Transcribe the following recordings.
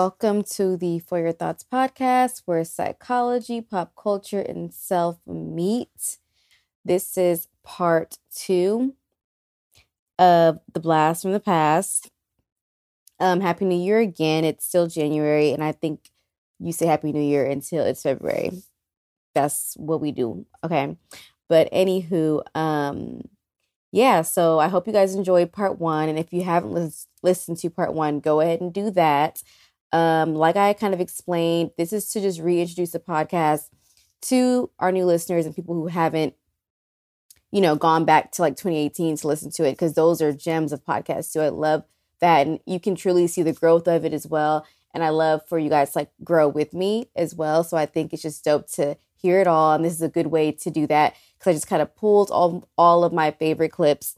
welcome to the For Your Thoughts podcast, where psychology, pop culture, and self meet. This is part two of the blast from the past. Um, Happy New Year again. It's still January, and I think you say Happy New Year until it's February. That's what we do. Okay. But anywho, um, yeah, so I hope you guys enjoyed part one. And if you haven't lis- listened to part one, go ahead and do that. Um, like I kind of explained, this is to just reintroduce the podcast to our new listeners and people who haven't, you know, gone back to like 2018 to listen to it because those are gems of podcasts too. I love that. And you can truly see the growth of it as well. And I love for you guys to like grow with me as well. So I think it's just dope to hear it all. And this is a good way to do that because I just kind of pulled all all of my favorite clips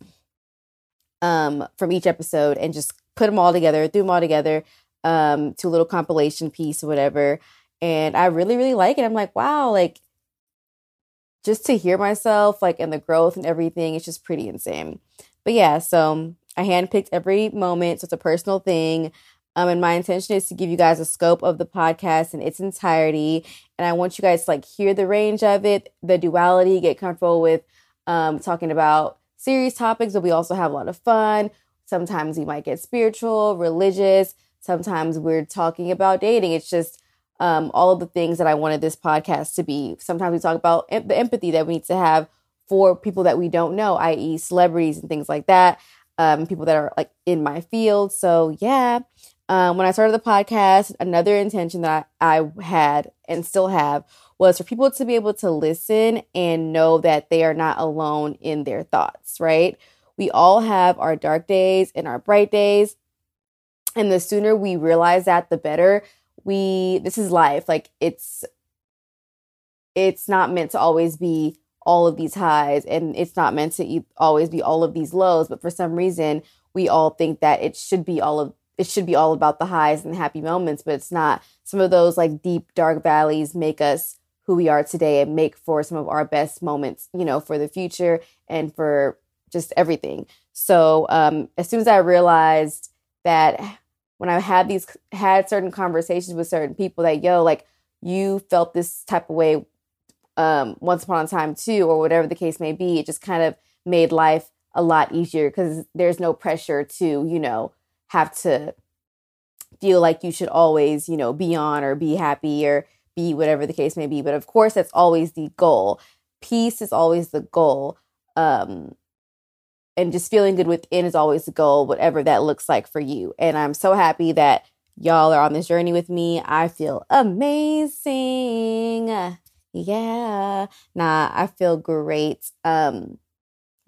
um from each episode and just put them all together, threw them all together um to a little compilation piece or whatever. And I really, really like it. I'm like, wow, like just to hear myself like and the growth and everything, it's just pretty insane. But yeah, so I handpicked every moment. So it's a personal thing. Um, and my intention is to give you guys a scope of the podcast in its entirety. And I want you guys to like hear the range of it, the duality, get comfortable with um, talking about serious topics, but we also have a lot of fun. Sometimes we might get spiritual, religious. Sometimes we're talking about dating. It's just um, all of the things that I wanted this podcast to be. Sometimes we talk about em- the empathy that we need to have for people that we don't know, i.e., celebrities and things like that, um, people that are like in my field. So, yeah, um, when I started the podcast, another intention that I, I had and still have was for people to be able to listen and know that they are not alone in their thoughts, right? We all have our dark days and our bright days. And the sooner we realize that, the better. We, this is life. Like it's, it's not meant to always be all of these highs and it's not meant to always be all of these lows. But for some reason, we all think that it should be all of it should be all about the highs and the happy moments, but it's not. Some of those like deep dark valleys make us who we are today and make for some of our best moments, you know, for the future and for just everything. So um, as soon as I realized that when I had these had certain conversations with certain people that yo like you felt this type of way um, once upon a time too, or whatever the case may be, it just kind of made life a lot easier because there's no pressure to you know have to feel like you should always, you know, be on or be happy or be whatever the case may be. But of course, that's always the goal. Peace is always the goal. Um, and just feeling good within is always the goal, whatever that looks like for you. And I'm so happy that y'all are on this journey with me. I feel amazing. Yeah. Nah, I feel great. Um,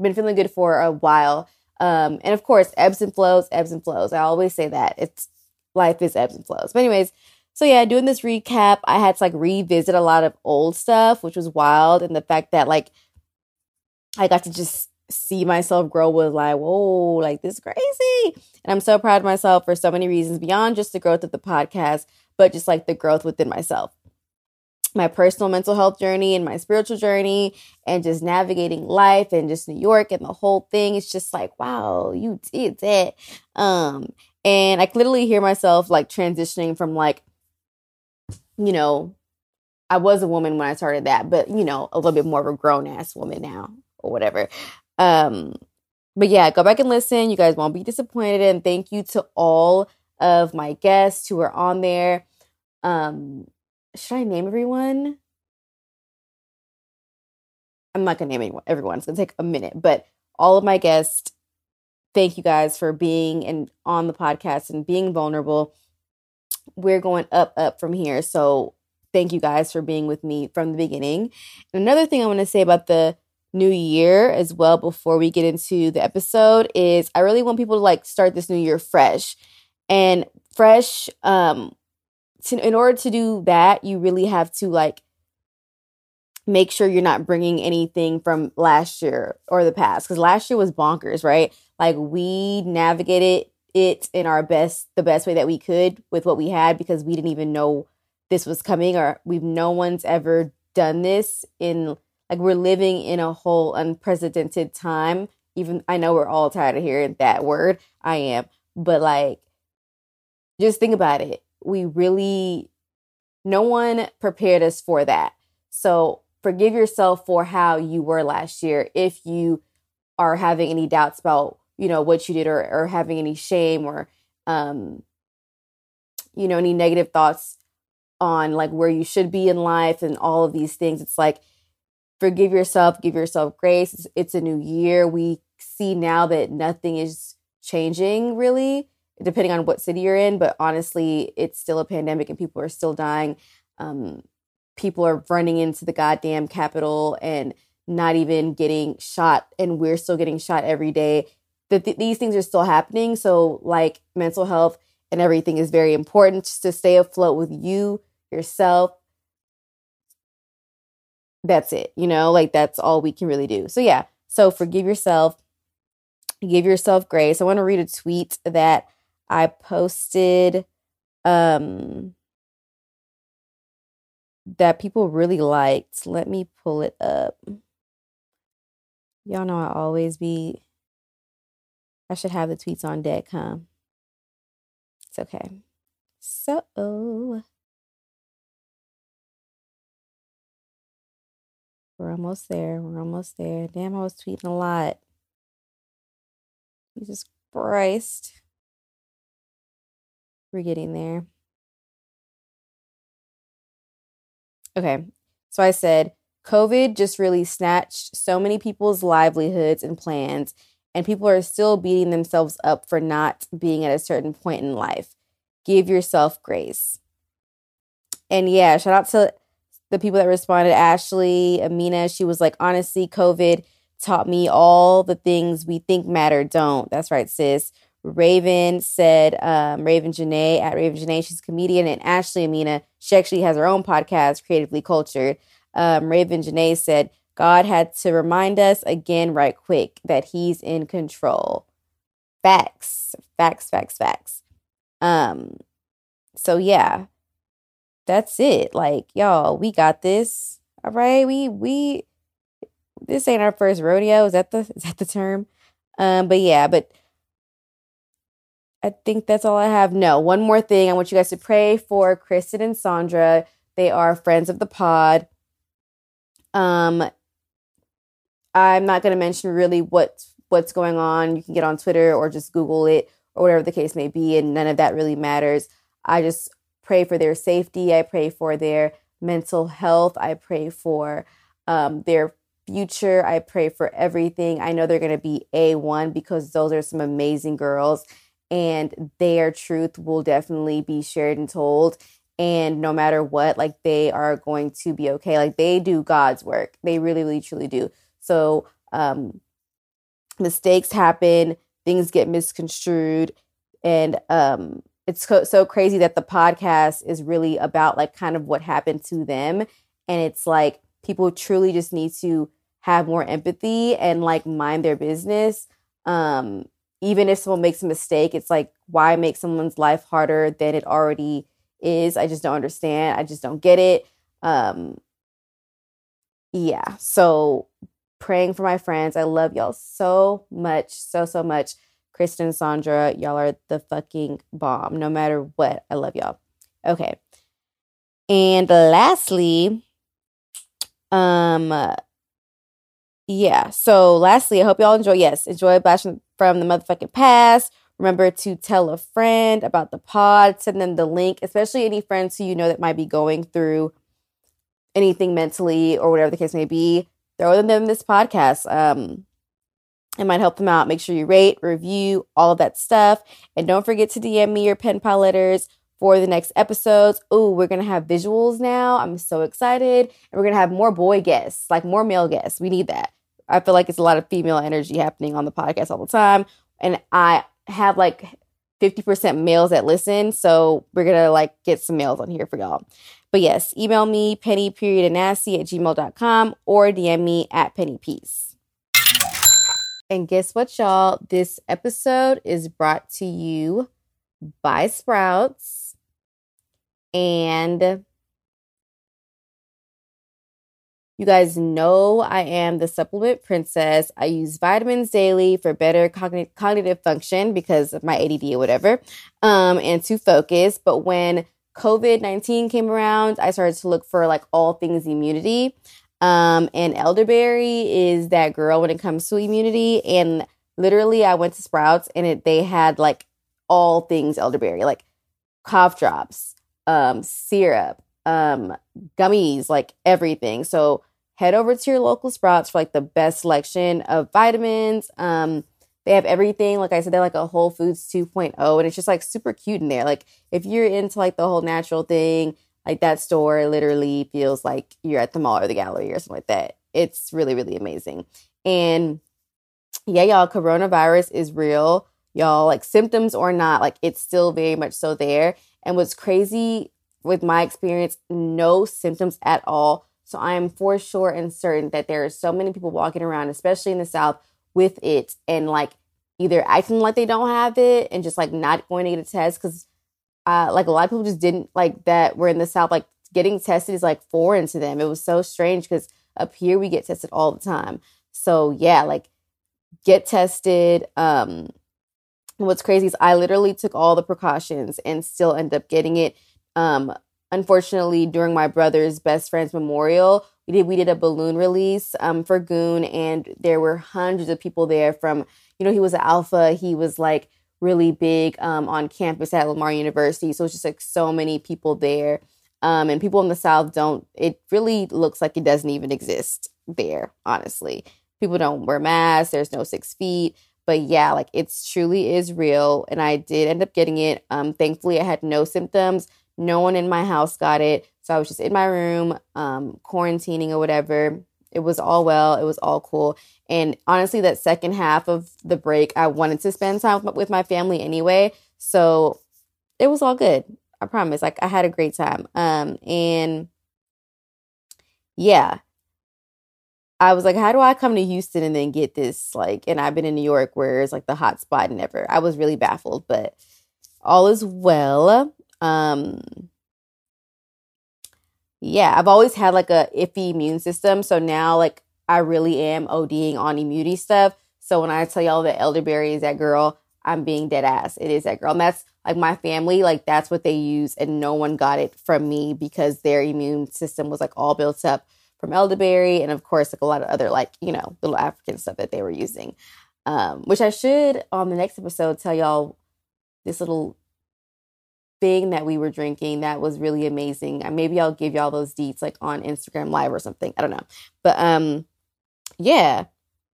been feeling good for a while. Um, and of course, ebbs and flows, ebbs and flows. I always say that. It's life is ebbs and flows. But anyways, so yeah, doing this recap, I had to like revisit a lot of old stuff, which was wild. And the fact that like I got to just see myself grow was like, whoa, like this crazy. And I'm so proud of myself for so many reasons beyond just the growth of the podcast, but just like the growth within myself my personal mental health journey and my spiritual journey and just navigating life and just New York and the whole thing. It's just like, wow, you did that. Um, and I literally hear myself like transitioning from like, you know, I was a woman when I started that, but you know, a little bit more of a grown ass woman now or whatever. Um, but yeah, go back and listen. You guys won't be disappointed. And thank you to all of my guests who are on there. Um, should I name everyone? I'm not gonna name anyone, everyone. It's gonna take a minute, but all of my guests, thank you guys for being and on the podcast and being vulnerable. We're going up, up from here. So thank you guys for being with me from the beginning. And another thing I want to say about the new year as well before we get into the episode is I really want people to like start this new year fresh. And fresh um to, in order to do that, you really have to like make sure you're not bringing anything from last year or the past because last year was bonkers, right? Like we navigated it in our best, the best way that we could with what we had because we didn't even know this was coming or we've no one's ever done this in like we're living in a whole unprecedented time. Even I know we're all tired of hearing that word. I am, but like just think about it we really, no one prepared us for that. So forgive yourself for how you were last year if you are having any doubts about, you know, what you did or, or having any shame or, um, you know, any negative thoughts on like where you should be in life and all of these things. It's like, forgive yourself, give yourself grace. It's, it's a new year. We see now that nothing is changing really, depending on what city you're in. But honestly, it's still a pandemic and people are still dying. Um, people are running into the goddamn capital and not even getting shot, and we're still getting shot every day. That th- these things are still happening. So, like mental health and everything is very important to stay afloat with you yourself that's it, you know, like that's all we can really do. So, yeah, so forgive yourself, give yourself grace. I want to read a tweet that I posted um that people really liked. Let me pull it up. Y'all know I always be I should have the tweets on deck, huh? It's okay. So We're almost there. We're almost there. Damn, I was tweeting a lot. Jesus Christ. We're getting there. Okay. So I said, COVID just really snatched so many people's livelihoods and plans, and people are still beating themselves up for not being at a certain point in life. Give yourself grace. And yeah, shout out to the people that responded Ashley, Amina, she was like, honestly, COVID taught me all the things we think matter don't. That's right, sis. Raven said, um, Raven Janae at Raven Janae, she's a comedian, and Ashley Amina, she actually has her own podcast, Creatively Cultured. Um, Raven Janae said, God had to remind us again, right quick, that He's in control. Facts, facts, facts, facts. Um, so yeah, that's it. Like, y'all, we got this. All right. We we this ain't our first rodeo. Is that the is that the term? Um, but yeah, but I think that's all I have. No, one more thing. I want you guys to pray for Kristen and Saundra. They are friends of the pod. Um I'm not gonna mention really what what's going on. You can get on Twitter or just Google it or whatever the case may be, and none of that really matters. I just pray for their safety. I pray for their mental health. I pray for um, their future. I pray for everything. I know they're going to be A1 because those are some amazing girls and their truth will definitely be shared and told. And no matter what, like they are going to be okay. Like they do God's work. They really, really, truly do. So, um, mistakes happen, things get misconstrued, and um, it's so, so crazy that the podcast is really about like kind of what happened to them. And it's like people truly just need to have more empathy and like mind their business. Um even if someone makes a mistake it's like why make someone's life harder than it already is? I just don't understand. I just don't get it. Um yeah. So praying for my friends. I love y'all so much so so much Kristen, Saundra, y'all are the fucking bomb. No matter what, I love y'all. Okay. And lastly, um, yeah. So lastly, I hope y'all enjoy. Yes, enjoy bashing from the motherfucking past. Remember to tell a friend about the pod. Send them the link, especially any friends who you know that might be going through anything mentally or whatever the case may be. Throw them in this podcast. Um, it might help them out. Make sure you rate, review, all of that stuff. And don't forget to DM me your pen pal letters for the next episodes. Oh, we're to have visuals now. I'm so excited. And we're to have more boy guests, like more male guests. We need that. I feel like it's a lot of female energy happening on the podcast all the time. And I have like 50% males that listen. So we're to like get some males on here for y'all. But yes, email me penny period and nasty at gmail.com or DM me at penny peace. And guess what, y'all? This episode is brought to you by Sprouts. And you guys know I am the supplement princess. I use vitamins daily for better cogn- cognitive function because of my ADD or whatever, um, and to focus. But when COVID 19 came around, I started to look for like all things immunity. Um, and elderberry is that girl when it comes to immunity. And literally, I went to Sprouts and it, they had like all things elderberry, like cough drops, um, syrup, um, gummies, like everything. So head over to your local Sprouts for like the best selection of vitamins. Um, they have everything. Like I said, they're like a Whole Foods 2.0, and it's just like super cute in there. Like if you're into like the whole natural thing, like that store literally feels like you're at the mall or the gallery or something like that. It's really, really amazing. And yeah, y'all, coronavirus is real. Y'all, like symptoms or not, like it's still very much so there. And what's crazy with my experience, no symptoms at all. So I am for sure and certain that there are so many people walking around, especially in the South, with it and like either acting like they don't have it and just like not going to get a test because uh, like a lot of people just didn't like that we're in the south like getting tested is like foreign to them it was so strange because up here we get tested all the time so yeah like get tested um what's crazy is i literally took all the precautions and still end up getting it um unfortunately during my brother's best friend's memorial we did we did a balloon release um, for Goon, and there were hundreds of people there. From you know, he was an alpha. He was like really big um, on campus at Lamar University. So it's just like so many people there, um, and people in the South don't. It really looks like it doesn't even exist there. Honestly, people don't wear masks. There's no six feet. But yeah, like it's truly is real, and I did end up getting it. Um, thankfully, I had no symptoms. No one in my house got it. So I was just in my room, um, quarantining or whatever. It was all well. It was all cool. And honestly, that second half of the break, I wanted to spend time with my family anyway. So it was all good. I promise. Like I had a great time. Um, and yeah, I was like, how do I come to Houston and then get this? Like, and I've been in New York where it's like the hot spot and ever. I was really baffled, but all is well. Um, yeah, I've always had like a iffy immune system. So now like I really am ODing on immunity stuff. So when I tell y'all that elderberry is that girl, I'm being dead ass. It is that girl. And that's like my family, like that's what they use. And no one got it from me because their immune system was like all built up from elderberry. And of course, like a lot of other like, you know, little African stuff that they were using. Um, which I should on the next episode tell y'all this little thing that we were drinking that was really amazing. Maybe I'll give y'all those deets like on Instagram live or something. I don't know. But um yeah,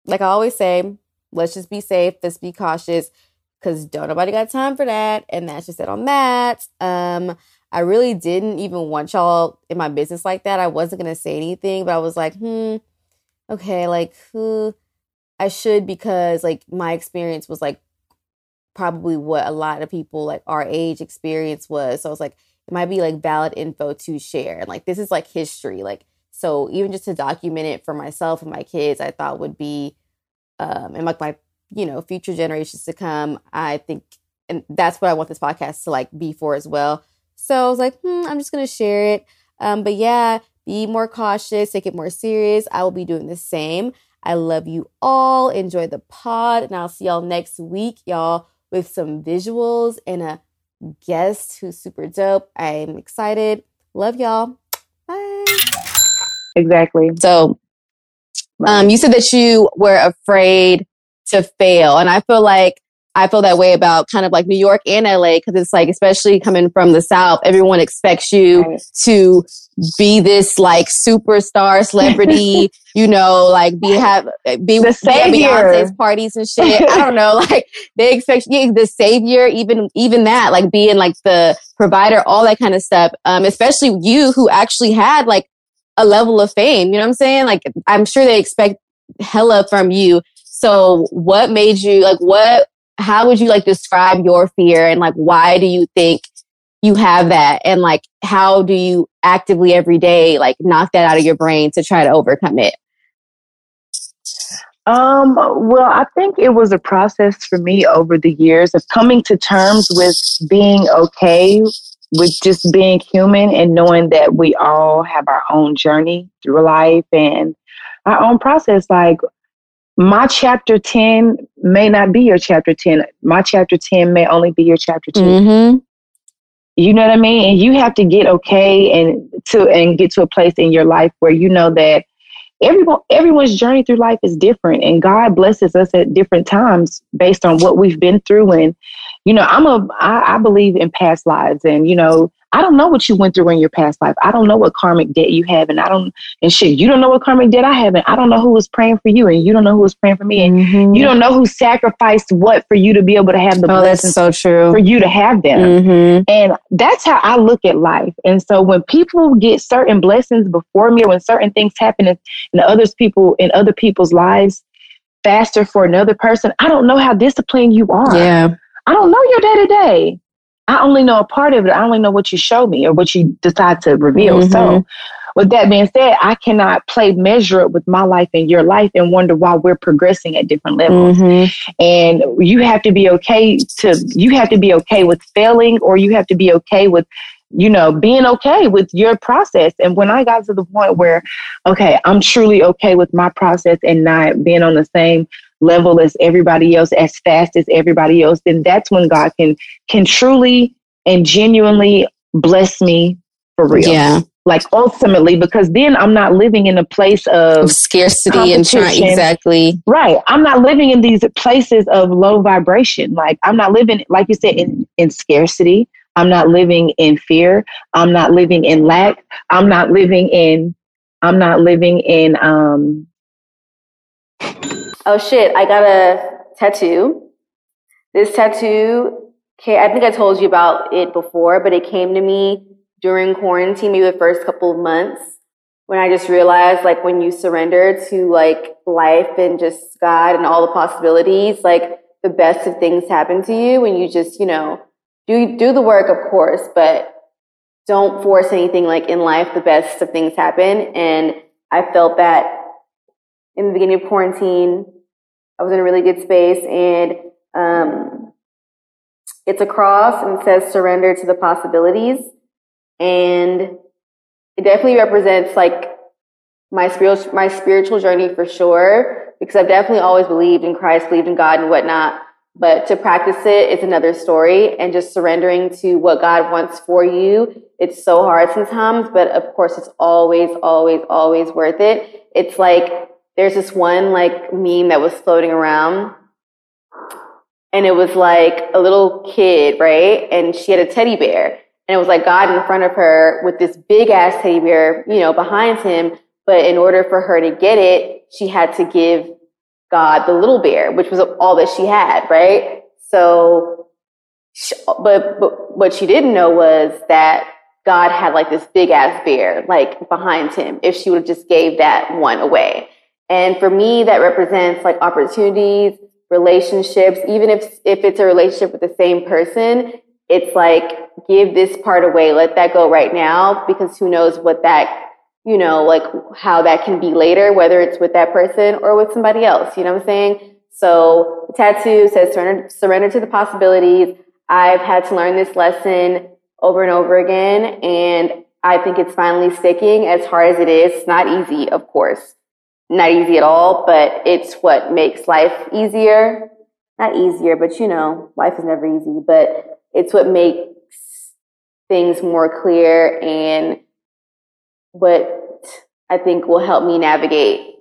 like I always say, let's just be safe, let's be cautious cuz don't nobody got time for that and that's just it on that. Um I really didn't even want y'all in my business like that. I wasn't going to say anything, but I was like, "Hmm, okay, like who I should because like my experience was like probably what a lot of people like our age experience was. So I was like, it might be like valid info to share. And like this is like history. Like so even just to document it for myself and my kids, I thought would be um and like my, you know, future generations to come, I think and that's what I want this podcast to like be for as well. So I was like, hmm, I'm just gonna share it. Um, but yeah, be more cautious, take it more serious. I will be doing the same. I love you all. Enjoy the pod, and I'll see y'all next week, y'all with some visuals and a guest who's super dope. I'm excited. Love y'all. Bye. Exactly. So, um, you said that you were afraid to fail, and I feel like I feel that way about kind of like New York and LA because it's like, especially coming from the South, everyone expects you right. to be this like superstar celebrity, you know, like be have be the savior. Beyonce's parties and shit. I don't know, like they expect you the savior, even even that, like being like the provider, all that kind of stuff. Um, especially you who actually had like a level of fame. You know what I'm saying? Like I'm sure they expect hella from you. So what made you like what how would you like describe your fear and like why do you think you have that? And like how do you actively every day like knock that out of your brain to try to overcome it? Um well i think it was a process for me over the years of coming to terms with being okay with just being human and knowing that we all have our own journey through life and our own process. Like my chapter 10 may not be your chapter 10 my chapter 10 may only be your chapter 2 mm-hmm. You know what I mean? And you have to get okay and to and get to a place in your life where you know that everyone everyone's journey through life is different and God blesses us at different times based on what we've been through and you know I'm a I, I believe in past lives and you know I don't know what you went through in your past life. I don't know what karmic debt you have, and I don't and shit. You don't know what karmic debt I have, and I don't know who was praying for you, and you don't know who was praying for me, and mm-hmm. you don't know who sacrificed what for you to be able to have the oh, blessings. so true for you to have them, mm-hmm. and that's how I look at life. And so when people get certain blessings before me, or when certain things happen in, in others people in other people's lives faster for another person, I don't know how disciplined you are. Yeah. I don't know your day to day. I only know a part of it. I only know what you show me or what you decide to reveal. Mm-hmm. So, with that being said, I cannot play measure it with my life and your life and wonder why we're progressing at different levels. Mm-hmm. And you have to be okay to you have to be okay with failing or you have to be okay with you know, being okay with your process. And when I got to the point where, okay, I'm truly okay with my process and not being on the same level as everybody else, as fast as everybody else, then that's when God can can truly and genuinely bless me for real. Yeah. Like ultimately, because then I'm not living in a place of, of scarcity and trying exactly right. I'm not living in these places of low vibration. Like I'm not living, like you said, in in scarcity. I'm not living in fear. I'm not living in lack. I'm not living in. I'm not living in um oh shit, I got a tattoo. This tattoo, okay, I think I told you about it before, but it came to me during quarantine, maybe the first couple of months when I just realized like when you surrender to like life and just God and all the possibilities, like the best of things happen to you when you just, you know, do do the work of course, but don't force anything like in life the best of things happen and I felt that in the beginning of quarantine. I was in a really good space, and um, it's a cross and it says surrender to the possibilities. And it definitely represents like my spiritual my spiritual journey for sure, because I've definitely always believed in Christ, believed in God and whatnot. But to practice it is another story, and just surrendering to what God wants for you. It's so hard sometimes, but of course, it's always, always, always worth it. It's like there's this one like meme that was floating around and it was like a little kid, right? And she had a teddy bear and it was like God in front of her with this big ass teddy bear, you know, behind him. But in order for her to get it, she had to give God the little bear, which was all that she had, right? So, but, but what she didn't know was that God had like this big ass bear, like behind him, if she would have just gave that one away. And for me, that represents like opportunities, relationships, even if, if it's a relationship with the same person, it's like, give this part away, let that go right now, because who knows what that, you know, like how that can be later, whether it's with that person or with somebody else. You know what I'm saying? So the tattoo says surrender, surrender to the possibilities. I've had to learn this lesson over and over again. And I think it's finally sticking as hard as it is. It's not easy, of course not easy at all, but it's what makes life easier. Not easier, but you know, life is never easy, but it's what makes things more clear and what I think will help me navigate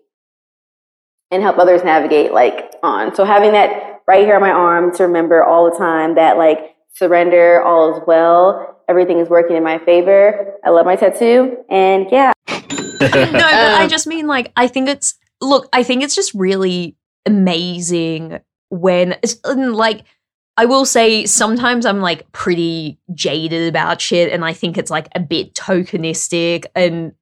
and help others navigate like on. So having that right here on my arm to remember all the time that like surrender, all is well, everything is working in my favor. I love my tattoo and yeah. no, but I um, just mean like I think it's look, I think it's just really amazing when like I will say sometimes I'm like pretty jaded about shit and I think it's like a bit tokenistic and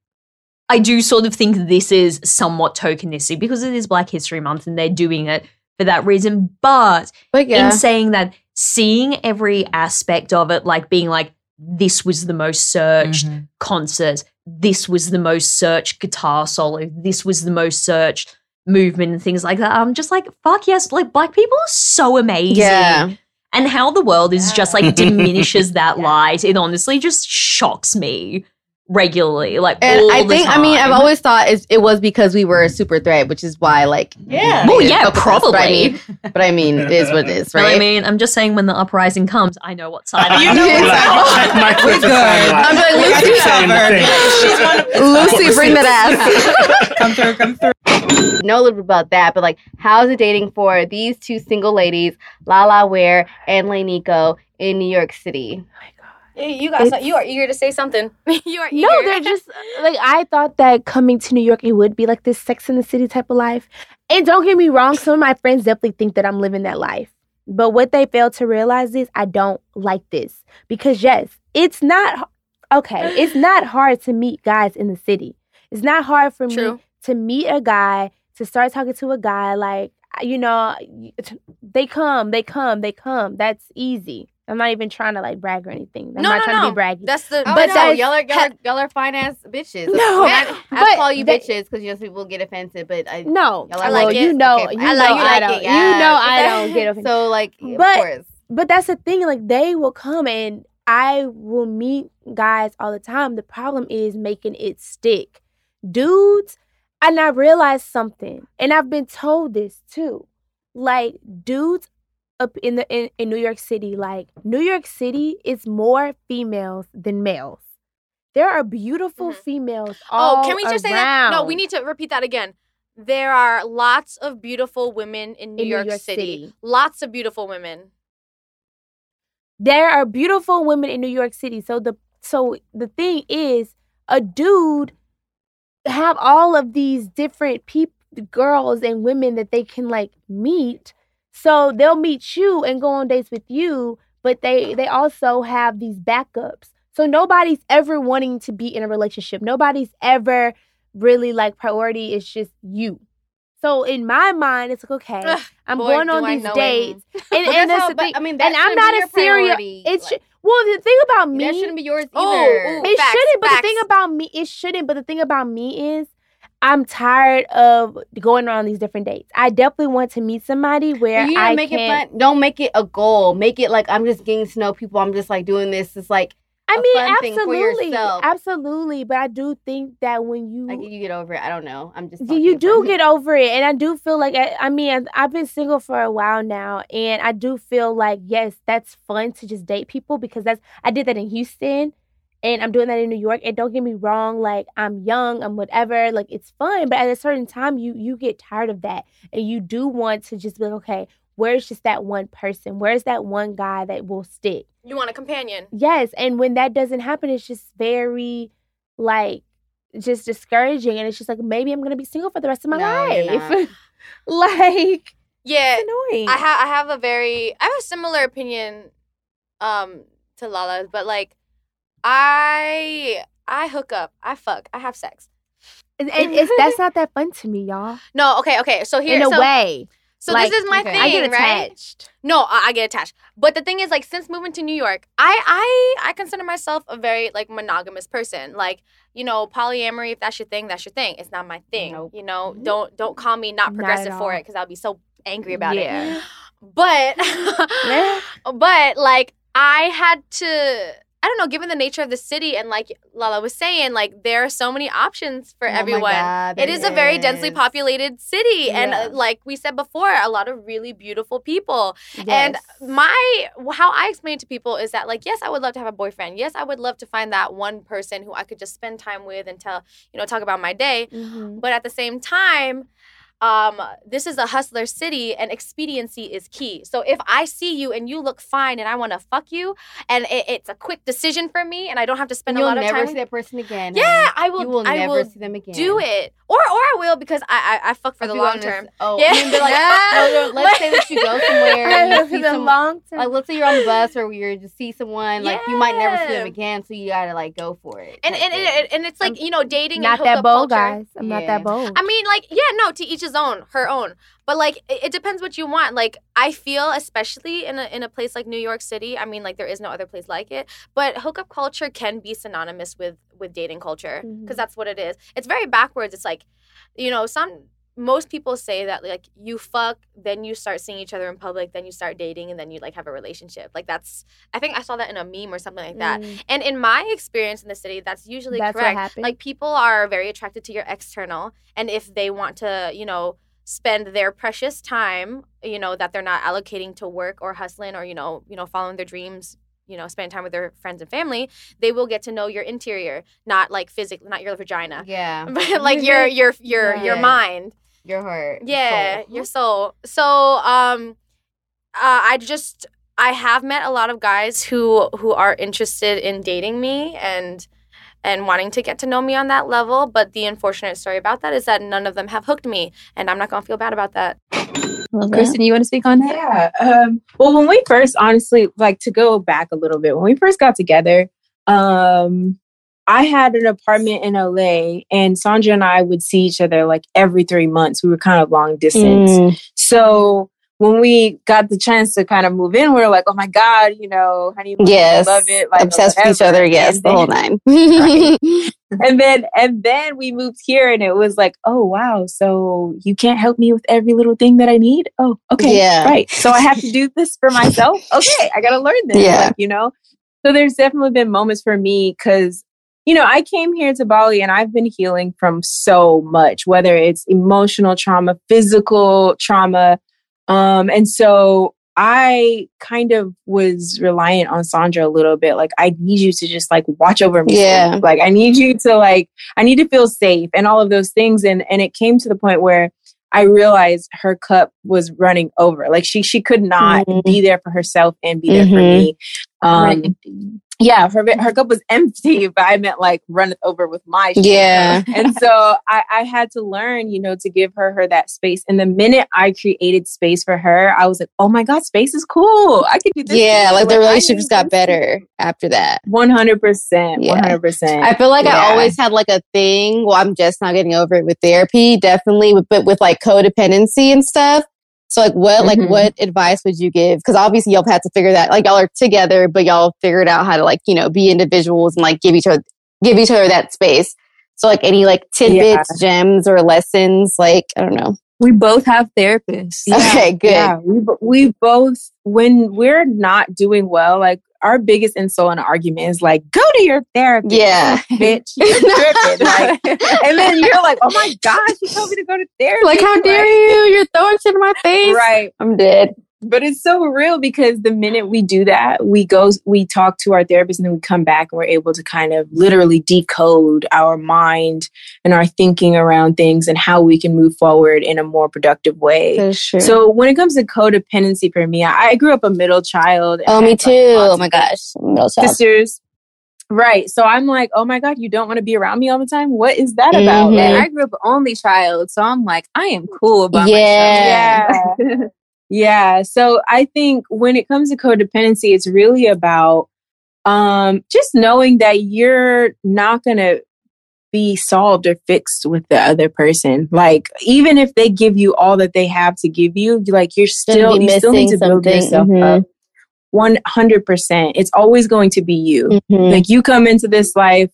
I do sort of think this is somewhat tokenistic because it is Black History Month and they're doing it for that reason. But, but yeah. in saying that, seeing every aspect of it, like being like, this was the most searched mm-hmm. concert, this was the most searched guitar solo, this was the most searched movement and things like that. I'm just like, fuck yes, like black people are so amazing. Yeah. And how the world is yeah. just like diminishes that yeah. light, it honestly just shocks me. Regularly, like And all I the think, I mean, I've always thought it, it was because we were a super threat, which is why, like, Yeah. Well, yeah, fuck with us. But I probably. mean, but I mean, it is what it is, But right? I mean, I'm just saying when the uprising comes, I know what side you know exactly. Like, we're Twitter good. I'm like, Lucy covered. thing. She's one of Lucy, bring that ass. come through, come through. know a little bit about that, but like, how's it dating for these two single ladies, Lala Ware and Lay Nico, in New York City? Oh You got some, you are eager to say something. you are eager. No, they're just like I thought that coming to New York it would be like this Sex in the City type of life. And don't get me wrong, some of my friends definitely think that I'm living that life. But what they fail to realize is I don't like this because yes, it's not okay. It's not hard to meet guys in the city. It's not hard for True. me to meet a guy to start talking to a guy like you know they come, they come, they come. That's easy. I'm not even trying to like brag or anything. I'm No, not no, trying no. to be braggy. That's the. Oh, But no, that's- y'all are y'all are, y'all are fine ass bitches. No, I, I call you bitches because you know people get offended, but I No, Y'all I are like well, it. you know, Okay, you I know, like- you I like don't. it, You know, I don't get offended. so like But- of course. but that's the thing. Like they will come and I will meet guys all the time. The problem is making it stick, dudes. And I realized something, and I've been told this too. Like dudes up in the in, in New York City, like New York City is more females than males. There are beautiful Mhm. females all Oh, can we just say that? No, we need to repeat that again. There are lots of beautiful women in New, in York, New York City. City. Lots of beautiful women. there are beautiful women in New York City. So the so the thing is, a dude have all of these different people, girls and women that they can like meet. So they'll meet you and go on dates with you, but they they also have these backups. So nobody's ever wanting to be in a relationship. Nobody's ever really like priority is just you. So in my mind, it's like okay, Ugh, I'm boy, going on these dates, and, But and that's that's how- the thing. I mean, that and I'm be a serious. It's Like, well, the thing about me, that shouldn't be yours Oh, either. ooh. it Facts, shouldn't. But the thing about me, it shouldn't. But the thing about me is, I'm tired of going on these different dates. I definitely want to meet somebody where you I make can. it fun. Don't make it a goal. Make it like I'm just getting to know people. I'm just like doing this. It's like I mean, fun thing for absolutely, absolutely. But I do think that when you like you get over it. I don't know. I'm just you, talking you in do get over it and i do feel like I, I mean i've been single for a while now and i do feel like yes that's fun to just date people because that's i did that in houston and i'm doing that in new york and don't get me wrong like i'm young i'm whatever like it's fun but at a certain time you you get tired of that and you do want to just be like okay where's just that one person where's that one guy that will stick You want a companion. Yes, and when that doesn't happen, it's just very like just discouraging, and it's just like maybe I'm gonna be single for the rest of my No, life. like Yeah. it's annoying. I have I have a very I have a similar opinion um to Lala's, but like I I hook up, I fuck, I have sex. and, and it's that's not that fun to me, y'all. No, okay, okay. So here In a so, way, so like, this is my okay. thing, I get right? No, I, I get attached. But the thing is, like, since moving to New York, I I I consider myself a very like monogamous person. Like, you know, polyamory. If that's your thing, that's your thing. It's not my thing. Nope. You know, don't don't call me not Not progressive for it because I'll be so angry about it. Yeah. But but like I had to. I don't know, given the nature of the city and like Lala was saying, like there are so many options for Oh everyone. God, It is a very densely populated city, and uh, like we said before, a lot of really beautiful people. And my how I explain it to people is that like yes, I would love to have a boyfriend. Yes, I would love to find that one person who I could just spend time with and tell you know talk about my day. Mhm. But at the same time, um, this is a hustler city, and expediency is key. So if I see you and you look fine, and I want to fuck you, and it, it's a quick decision for me, and I don't have to spend And a you'll lot of never time. see that person again. yeah. I will. You will I never will see them again. do it, or or I will because I I, I fuck for If the long on term. Oh, Yeah. yeah. Be like, no, no, let's say that you go somewhere and you see the some, long term. like let's say you're on the bus or you're just see someone like you might never see them again, so you gotta like go for it. And and, and and it's like you know dating not and that bold, culture. guys. I'm not that bold. I mean, like, yeah, no, to each his own, her own. But like, it, it depends what you want. Like, I feel, especially in a in a place like New York City. I mean, like, there is no other place like it. But hookup culture can be synonymous with with dating culture because Mhm. that's what it is. It's very backwards. It's like, you know, some most people say that like you fuck, then you start seeing each other in public, then you start dating, and then you like have a relationship. Like that's I think I saw that in a meme or something like that. Mm, And in my experience in the city, that's usually that's correct. Like people are very attracted to your external, and if they want to, you know, spend their precious time, you know, that they're not allocating to work or hustling or you know, you know, following their dreams, you know, spend time with their friends and family, they will get to know your interior, not like physically, not your vagina, Yeah. but like your your your your mind. Your heart. Yeah, soul. your soul. So, um, uh, I just I have met a lot of guys who who are interested in dating me and and wanting to get to know me on that level. But the unfortunate story about that is that none of them have hooked me, and I'm not gonna feel bad about that. Love that. Kristen, you want to speak on that? Yeah. Um, well, when we first, honestly, like to go back a little bit, when we first got together, um, I had an apartment in LA, and Saundra and I would see each other like every three months. We were kind of long distance. Mm. So when we got the chance to kind of move in, we were like, oh my God, you know, honey, Yes. love it. Like, Obsessed with each other. Yes. And The whole nine. and then and then we moved here and it was like oh wow so you can't help me with every little thing that i need oh okay Yeah. right so i have to do this for myself okay i gotta learn this Yeah. like, you know so there's definitely been moments for me because you know i came here to bali and i've been healing from so much whether it's emotional trauma physical trauma um and so I kind of was reliant on Saundra a little bit. Like, I need you to just like watch over me. Yeah. Like, I need you to like, I need to feel safe and all of those things. And and it came to the point where I realized her cup was running over. Like she she could not Mhm. be there for herself and be there for Mhm. me. Um, yeah, her her cup was empty, but I meant like run it over with my shit. Yeah. and so I, I had to learn, you know, to give her her that space. And the minute I created space for her, I was like, oh my god, space is cool. I could do this. Yeah. too. Like the I relationship just got better after that. One hundred percent. Yeah. One hundred percent. I feel like I always had like a thing. Well, I'm just not getting over it with therapy, definitely, but with like codependency and stuff. So, like, what like Mhm. what advice would you give? Because obviously, y'all had to figure that. Like, y'all are together, but y'all figured out how to like you know be individuals and like give each other give each other that space. So, like, any like tidbits, gems, or lessons? Like, I don't know. We both have therapists. Okay, good. Yeah, we we both when we're not doing well, like our biggest insult in an argument is like, "Go to your therapist, Yeah. bitch." You're tripping. Like, and then you're like, "Oh my gosh, you told me to go to therapy." Like, how dare you? You're throwing shit in my face. Right. I'm dead. But it's so real because the minute we do that, we go, we talk to our therapist, and then we come back and we're able to kind of literally decode our mind and our thinking around things and how we can move forward in a more productive way. That's. So when it comes to codependency for me, I, I grew up a middle child. and oh, me had, like, too. Oh my gosh. Middle child. sisters. Right. So I'm like, oh my God, you don't want to be around me all the time? What is that about? Mhm. And I grew up an only child, so I'm like, I am cool about Yeah. myself. yeah. So I think when it comes to codependency, it's really about um, just knowing that you're not going to be solved or fixed with the other person. Like, even if they give you all that they have to give you, like, you're still, you still need to build yourself Mhm. up. 100%. It's always going to be you. Mhm. Like you come into this life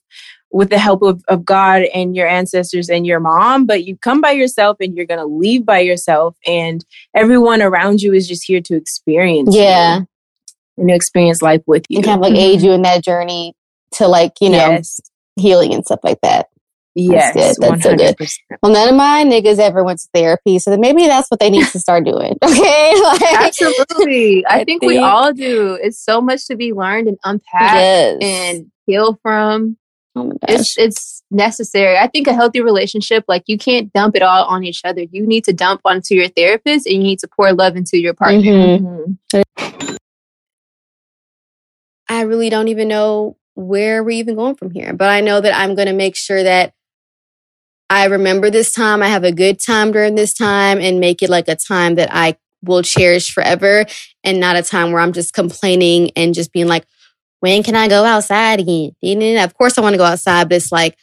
with the help of, of God and your ancestors and your mom, but you come by yourself and you're gonna leave by yourself and everyone around you is just here to experience Yeah. you and to experience life with you. and kind of like aid mm-hmm. you in that journey to like you know yes. healing and stuff like that. Yes. good. That's so good. Well, none of my niggas ever went to therapy, so then maybe that's what they need to start doing. Okay, like, Absolutely. I, I think, we all do. It's so much to be learned and unpacked yes. and heal from. Oh It's it's necessary. I think a healthy relationship, like you can't dump it all on each other. You need to dump onto your therapist and you need to pour love into your partner. Mhm. Mhm. I really don't even know where we're even going from here, but I know that I'm going to make sure that I remember this time. I have a good time during this time and make it like a time that I will cherish forever and not a time where I'm just complaining and just being like, when can I go outside again? And Of course, I want to go outside, but it's like,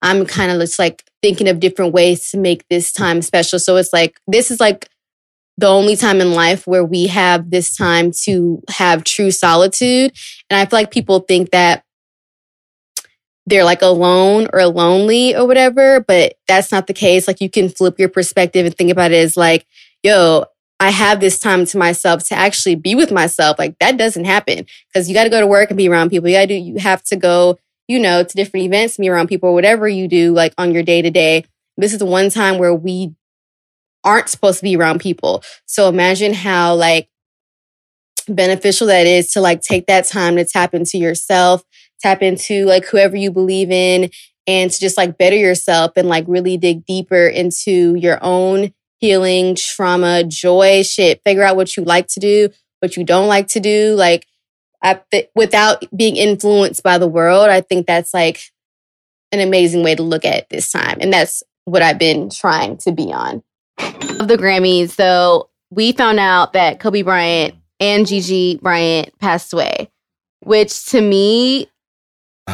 I'm kind of just like thinking of different ways to make this time special. So it's like, this is like the only time in life where we have this time to have true solitude. And I feel like people think that they're like alone or lonely or whatever, but that's not the case. Like you can flip your perspective and think about it as like, yo, I have this time to myself to actually be with myself. Like that doesn't happen because you got to go to work and be around people. You got to do, you have to go, you know, to different events, be around people, whatever you do, like on your day to day. This is the one time where we aren't supposed to be around people. So imagine how like beneficial that is to like take that time to tap into yourself, tap into like whoever you believe in and to just like better yourself and like really dig deeper into your own healing, trauma, joy, shit. Figure out what you like to do, what you don't like to do. Like, I, without being influenced by the world, I think that's like an amazing way to look at it this time. And that's what I've been trying to be on. Of the Grammys, though, we found out that Kobe Bryant and Gigi Bryant passed away, which to me,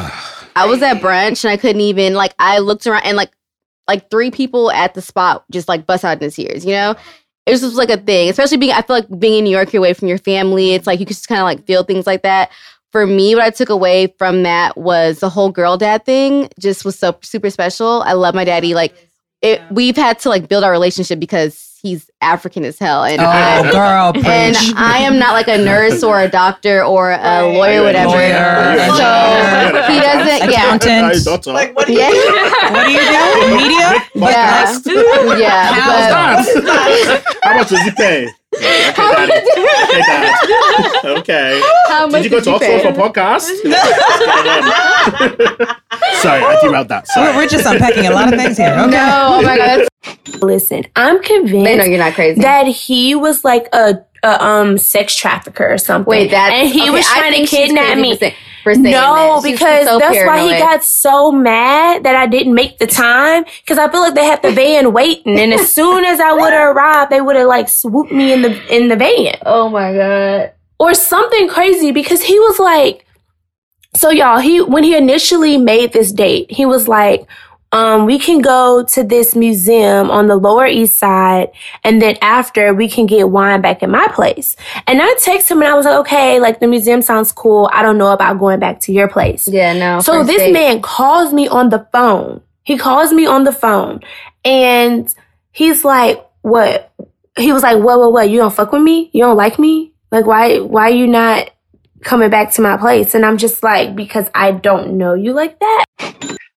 I was at brunch and I couldn't even like I looked around and like like three people at the spot just like bust out in tears, you know? It was just like a thing, especially being, I feel like being in New York, you're away from your family. It's like you could just kind of like feel things like that. For me, what I took away from that was the whole girl dad thing just was so super special. I love my daddy. Like, it, we've had to like build our relationship because he's African as hell. And oh, I, girl, and I am not like a nurse or a doctor or a lawyer, whatever. Lawyer. So he doesn't. Yeah. Accountant. Like, what do Yeah. What do you do? Media? Yeah. Yeah. But- How much does he pay? Okay, daddy. Okay, dad. Okay. How much Did you go did to you Oxford for a podcast? Sorry, I derailed that. Sorry. We're, we're just unpacking a lot of things here. Okay. No, oh my god, that's, Listen, I'm they know you're not crazy. that he was like a, a um sex trafficker or something. Wait, that and he okay, was trying to kidnap crazy me. For, saying No, that. Because so that's why he got so mad that I didn't make the time. Because I feel like they had the van waiting, and as soon as I would have arrived, they would have like swooped me in the in the van Oh my god. or something crazy. Because he was like, so y'all, he when he initially made this date, he was like, um, we can go to this museum on the Lower East Side, and then after we can get wine back at my place. And I texted him and I was like, okay, like the museum sounds cool. I don't know about going back to your place. Yeah, no. So this date. man calls me on the phone. He calls me on the phone and he's like, what? He was like, what, what, what? You don't fuck with me? You don't like me? Like, why, why are you not coming back to my place? And I'm just like, because I don't know you like that.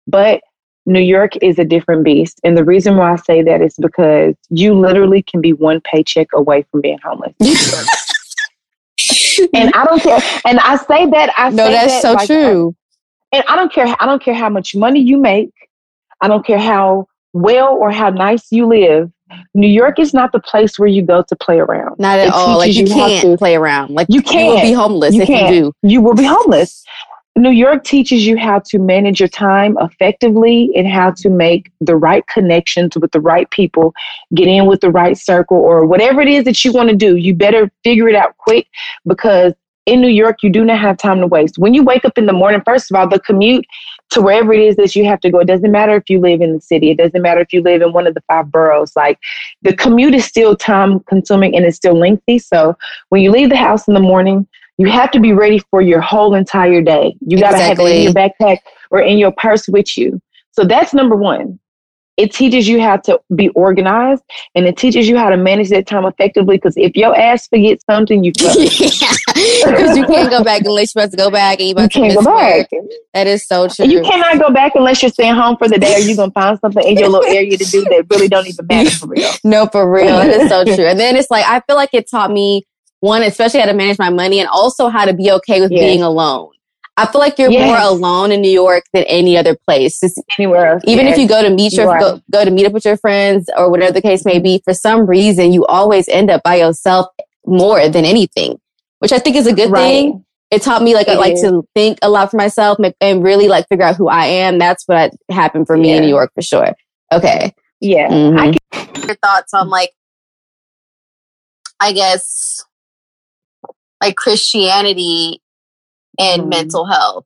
But New York is a different beast. And the reason why I say that is because you literally can be one paycheck away from being homeless. and I don't care. And I say that I No, that's that so like, true. and I don't care. I don't care how much money you make. I don't care how well or how nice you live. New York is not the place where you go to play around. Not at It all. Like you you can't to- play around. Like You can't. Be homeless You if can't. you do. You will be homeless. New York teaches you how to manage your time effectively and how to make the right connections with the right people, get in with the right circle, or whatever it is that you want to do. You better figure it out quick because in New York, you do not have time to waste. When you wake up in the morning, first of all, the commute to wherever it is that you have to go, it doesn't matter if you live in the city, it doesn't matter if you live in one of the five boroughs. Like the commute is still time consuming and it's still lengthy. So when you leave the house in the morning, you have to be ready for your whole entire day. You got to have it in your backpack or in your purse with you. So that's number one. It teaches you how to be organized and it teaches you how to manage that time effectively. Because if your ass forgets something, you. Because you can't go back unless you're supposed to go back and you you about to can't miss go back. work. That is so true. And you cannot go back unless you're staying home for the day or you're going to find something in your little area to do that really don't even matter for real. No, for real. That is so true. And then it's like, I feel like it taught me one, especially how to manage my money and also how to be okay with Yes. being alone. I feel like you're Yes. more alone in New York than any other place. Just- Anywhere else. even if you go to meet your you go, go to meet up with your friends or whatever the case may be, for some reason you always end up by yourself more than anything, which I think is a good Right. thing. It taught me like I like is. to think a lot for myself and really like figure out who I am. That's what happened for me in New York for sure. Okay. Yeah. Mhm. I your thoughts on like i guess like christianity and Mhm. mental health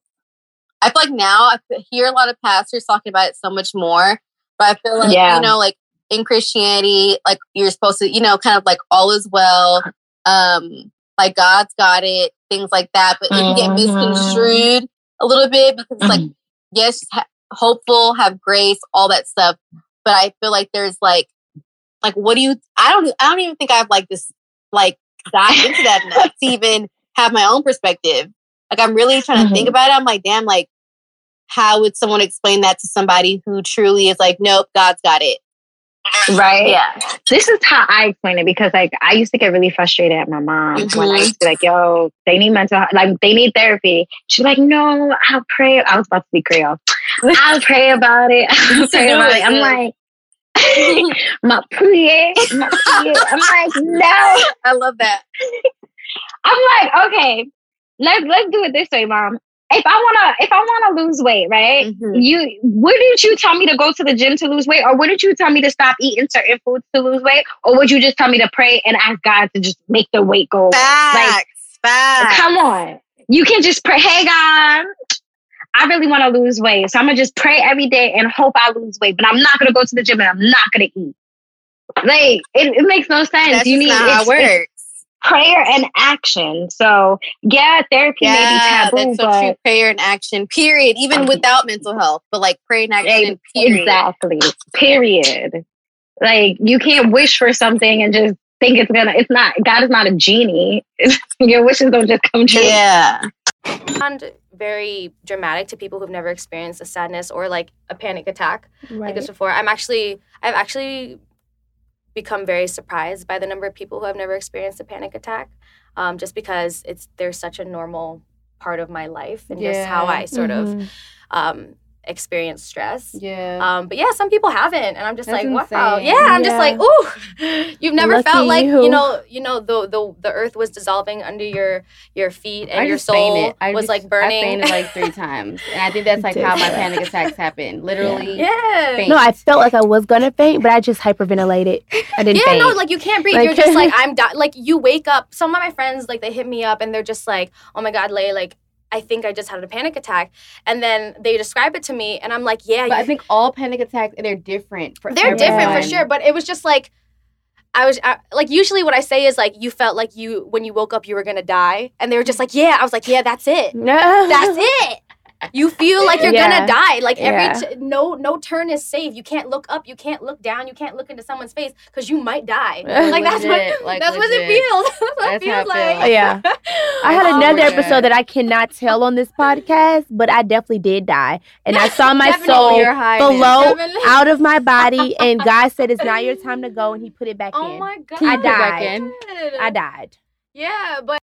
i feel like now I hear a lot of pastors talking about it so much more but i feel like Yeah. you know like in christianity like you're supposed to you know kind of like all is well um like god's got it things like that but it can get misconstrued a little bit because it's like yes, ha- hopeful, have grace, all that stuff. But I feel like there's like, like, what do you? I don't. I don't even think I've like this like dived into that enough to even have my own perspective. Like, I'm really trying to think about it. I'm like, damn, like, how would someone explain that to somebody who truly is like, nope, God's got it. Right. Yeah. This is how I explain it because like I used to get really frustrated at my mom when I Mhm. used to be like, yo, they need mental health, like they need therapy. She's like, no, I'll pray. I was about to be Creole. I'll pray about it. I'll pray about it. I'm like, my pray, my. I'm like, no. I love that. I'm like, okay, let's let's do it this way, mom. If I wanna if I wanna lose weight, right? Mhm. You wouldn't you tell me to go to the gym to lose weight, or wouldn't you tell me to stop eating certain foods to lose weight, or would you just tell me to pray and ask God to just make the weight go? away? Facts. Facts. Come on, you can just pray. Hey God, I really want to lose weight, so I'm gonna just pray every day and hope I lose weight. But I'm not gonna go to the gym and I'm not gonna eat. Like it, it makes no sense. That's you need not how it works. prayer and action. So yeah, therapy may be taboo, that's so but true. Prayer and action, period. Even um, without mental health, but like prayer and action, Ex- period. exactly. Period. Like you can't wish for something and just think it's gonna. It's not. God is not a genie. Your wishes don't just come true. Yeah. sound very dramatic to people who've never experienced a sadness or like a panic attack like this before. I'm actually I've actually become very surprised by the number of people who have never experienced a panic attack, um, just because it's they're such a normal part of my life and just how I sort Mhm. of um, experience stress. Yeah. Um, but yeah, some people haven't, and I'm just That's like, wow, yeah. I'm just like, ooh, you've never Lucky felt like you. you know, you know, the the the earth was dissolving under your your feet, and I your soul. I was just- like burning. I fainted like three times, and I think that's like how my panic attacks happen. Literally, yeah, faint. No, I felt like I was gonna faint, but I just hyperventilated. I didn't yeah, faint. no, like you can't breathe. Like- You're just like I'm di- like you wake up. Some of my friends like they hit me up and they're just like, "Oh my god, Lay, like I think I just had a panic attack." And then they describe it to me and I'm like, "Yeah, But I think all panic attacks they're different. For they're different for sure." But it was just like I was I, like usually what I say is like you felt like you when you woke up you were to die and they were just like, "Yeah." I was like, "Yeah, that's it." no, That's it. You feel like you're Yeah. gonna die. Like every Yeah. t- no no turn is safe. You can't look up. You can't look down. You can't look into someone's face because you might die. Like that's Legit, what like, that's what it feels. That's what That's it feels like. feels. Yeah. I had Oh another my episode that I cannot tell on this podcast, but I definitely did die, and I saw my soul Your below Definitely. out of my body, and God said it's not your time to go, and He put it back Oh in. my god. I Put it back died. I died. Yeah, but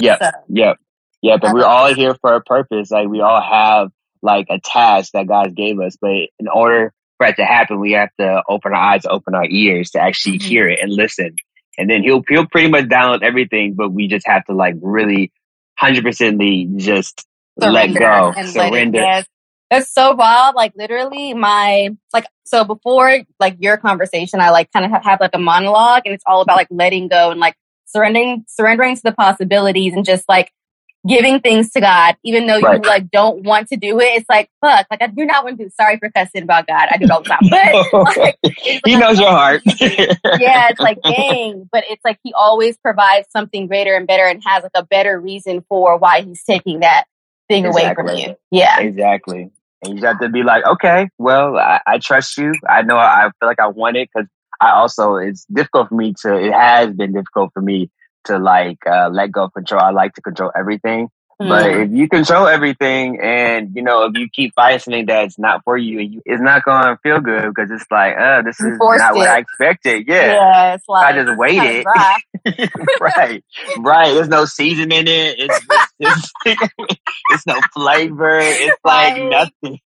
Yep, yep, yep. but we're all here for a purpose. Like we all have like a task that God gave us, but in order for it to happen, we have to open our eyes, open our ears to actually Mm-hmm. hear it and listen. And then he'll he'll pretty much download everything, but we just have to like really hundred percently just let go, and let it- surrender. yes. That's so wild. Like literally my like so before like your conversation, I like kind of have, have like a monologue and it's all about like letting go and like surrendering surrendering to the possibilities and just like giving things to God, even though Right. you like don't want to do it. It's like fuck, like I do not want to do. Sorry for cussing about God. I do it all the time, but like, it's he knows your heart. yeah, it's like dang, but it's like he always provides something greater and better and has like a better reason for why he's taking that thing away from you. Yeah. Exactly. And you have to be like, okay, well, I, I trust you. I know I feel like I want it because I also, it's difficult for me to, it has been difficult for me to like, uh, let go of control. I like to control everything. But Mm. if you control everything and, you know, if you keep fighting something that's not for you, you it's not going to feel good because it's like, uh, this is forced not what. I expected. Yeah. Yeah, it's like I just it's waited. right, right. There's no season in it. It's it's, it's, it's no flavor. It's like Right. nothing.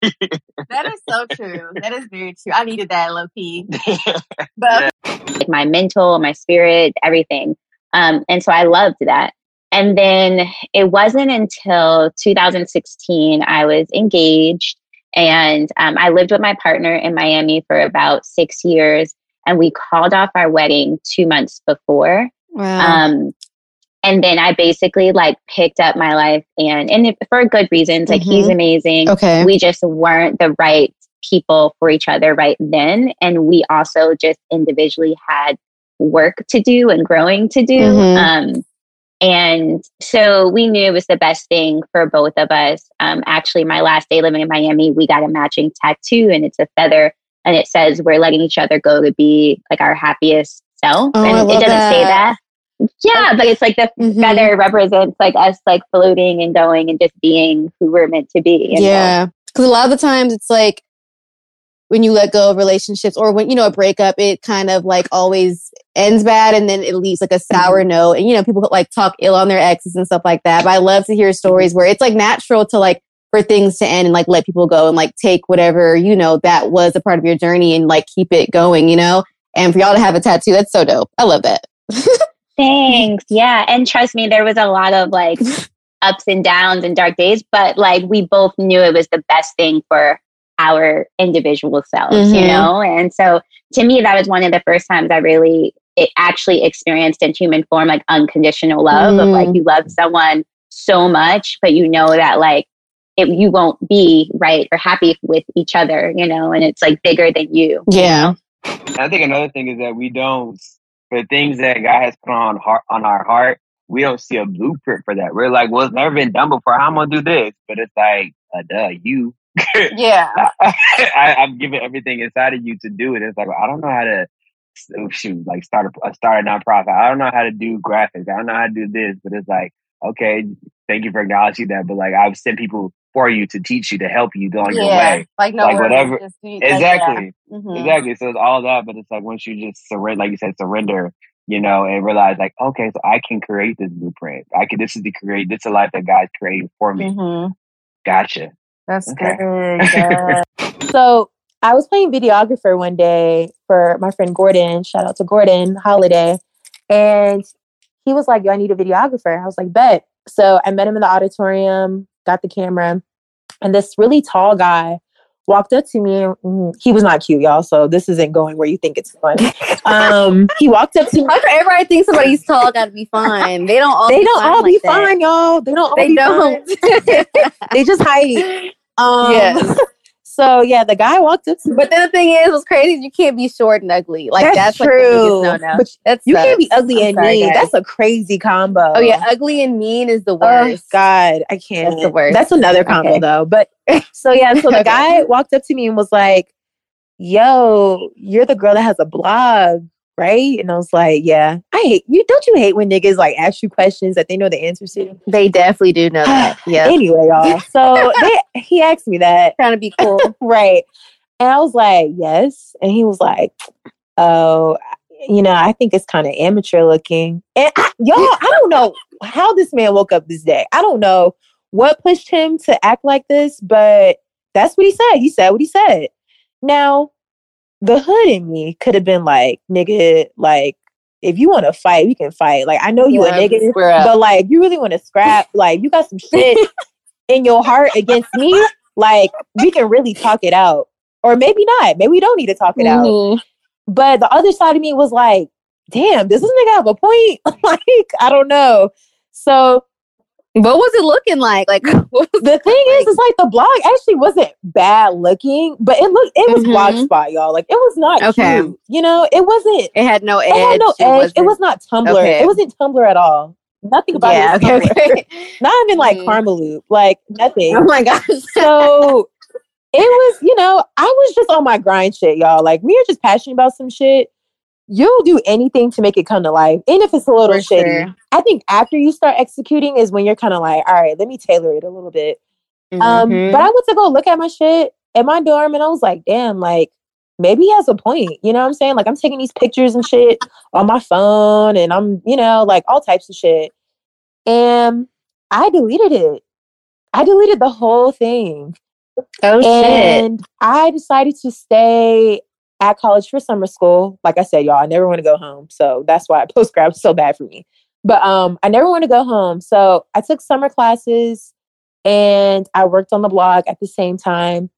That is so true. That is very true. I needed that low key. But like my mental, my spirit, everything. Um, and so I loved that. And then it wasn't until 2016 I was engaged and um, I lived with my partner in Miami for about six years. And we called off our wedding two months before. Wow. Um, and then I basically like picked up my life and, and it- for good reasons, like he's Mhm. amazing. okay. We just weren't the right people for each other right then. And we also just individually had work to do and growing to do. Mhm. Um, And so we knew it was the best thing for both of us. Um, actually, my last day living in Miami, we got a matching tattoo and it's a feather and it says we're letting each other go to be like our happiest self. Oh, and it doesn't say that. that. Yeah, but it's like the Mhm. feather represents like us like floating and going and just being who we're meant to be. Yeah. Because a lot of the times it's like when you let go of relationships or when, you know, a breakup, it kind of like always ends bad and then it leaves like a mm-hmm. sour note. And, you know, people like talk ill on their exes and stuff like that. But I love to hear stories where it's like natural to like, for things to end and like let people go and like take whatever, you know, that was a part of your journey and like keep it going, you know? And for y'all to have a tattoo, that's so dope. I love that. Thanks. Yeah. And trust me, there was a lot of like ups and downs and dark days, but like we both knew it was the best thing for our individual selves, you Mhm. know? And so to me, that was one of the first times I really it actually experienced in human form like unconditional love of like Mm. you love someone so much, but you know that like it, you won't be right or happy with each other, you know, and it's like bigger than you. Yeah. I think another thing is that we don't, for things that God has put on heart, on our heart, we don't see a blueprint for that. We're like, well, it's never been done before. How am I gonna do this? But it's like, uh, duh, you. Yeah. I, I've given everything inside of you to do it. It's like, I don't know how to oh, shoot, like start a start a nonprofit. I don't know how to do graphics. I don't know how to do this. But it's like, okay, thank you for acknowledging that. But like, I've sent people for you to teach you to help you go on your way. Like, no Like, whatever- just do- like, yeah. Exactly. Mhm. Exactly. So it's all that, but it's like once you just surrender, like you said, surrender, you know, and realize like, okay, so I can create this blueprint. I can. This is the create. This is a life that God's creating for me. Mhm. Gotcha. That's Okay. good. yeah. So I was playing videographer one day for my friend Gordon. Shout out to Gordon Holiday. And he was like, Yo, I need a videographer. I was like, Bet. So I met him in the auditorium, got the camera, and this really tall guy walked up to me. Mm, He was not cute, y'all. So this isn't going where you think it's going. Um, he walked up to me. Everybody thinks somebody's tall gotta be fine? They don't all They be don't fine all be that. fine, y'all. They don't all They be don't. fine. they just height. Um, Yes. So yeah, the guy walked up to me. But then the thing is, what's crazy is you can't be short and ugly. Like That's that's, true. Like no-no. But That You can't be ugly I'm and sorry, mean. guys. That's a crazy combo. Oh yeah, ugly and mean is the Oh worst. God, I can't. That's the worst. That's another combo Okay. though. But so yeah, so the guy walked up to me and was like, "Yo, you're the girl that has a blog, right?" And I was like, "Yeah." I hate you. Don't you hate when niggas like ask you questions that they know the answers to? They definitely do know that. Yeah, Anyway, y'all. So they, he asked me that, trying to be cool. right? And I was like, "Yes," and he was like, "Oh." You know, I think it's kind of amateur looking. And I, y'all, I don't know how this man woke up this day. I don't know what pushed him to act like this, but that's what he said. He said what he said. Now, the hood in me could have been like, nigga, like, if you want to fight, we can fight. Like, I know you Yeah, a nigga, but like, you really want to scrap, like, you got some shit in your heart against me, like, we can really talk it out. Or maybe not. Maybe we don't need to talk it out. Mhm. But the other side of me was like, damn, does this nigga have a point? like, I don't know. So What was it looking like? Like the thing is, it's like the blog actually wasn't bad looking, but it looked it was Mhm. blogspot, y'all. Like it was not Okay. cute. You know, it wasn't it had no edge. it had no edge. It wasn't- was not Tumblr. Okay. It wasn't Tumblr at all. Nothing about Yeah, it. Okay, okay. Not even like Mm. Karmaloop. Like nothing. Oh my gosh. so it was, you know, I was just on my grind shit, y'all. Like we are just passionate about some shit. You'll do anything to make it come to life. And if it's a little For shitty. sure. I think after you start executing is when you're kind of like, all right, let me tailor it a little bit. Um, Mhm. but I went to go look at my shit at my dorm and I was like, damn, like maybe he has a point. You know what I'm saying? Like I'm taking these pictures and shit on my phone and I'm, you know, like all types of shit. And I deleted it. I deleted the whole thing. oh shit. And I decided to stay at college for summer school. Like I said, y'all, I never want to go home. So that's why post grad was so bad for me. But um, I never want to go home. So I took summer classes and I worked on the blog at the same time.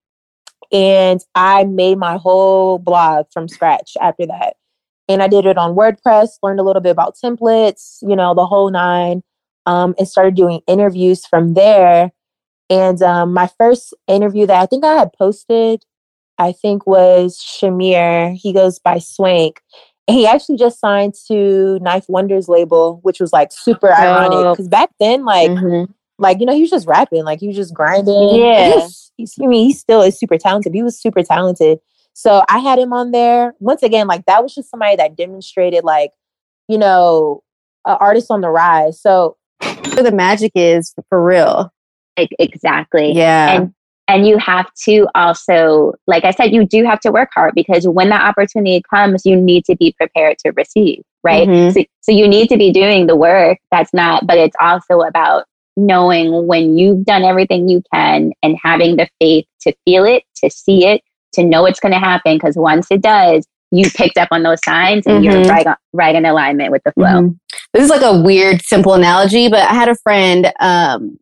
And I made my whole blog from scratch after that. And I did it on WordPress, learned a little bit about templates, you know, the whole nine, um, and started doing interviews from there. And um, my first interview that I think I had posted, I think was Shamir. He goes by Swank. he actually just signed to Knife Wonders label, which was like super ironic Oh. because back then, like, Mhm. like you know, he was just rapping, like he was just grinding. Yeah. He was- he's, I mean, he still is super talented. He was super talented. So I had him on there once again. Like that was just somebody that demonstrated, like, you know, an artist on the rise. So Where the magic is for real. Like, exactly. Yeah. And and you have to also, like I said, you do have to work hard because when that opportunity comes, you need to be prepared to receive, right? Mhm. So, so you need to be doing the work. That's not, but it's also about knowing when you've done everything you can and having the faith to feel it, to see it, to know it's going to happen. Because once it does, you picked up on those signs and you're Mhm. right, on, right in alignment with the flow. Mhm. This is like a weird, simple analogy, but I had a friend, um,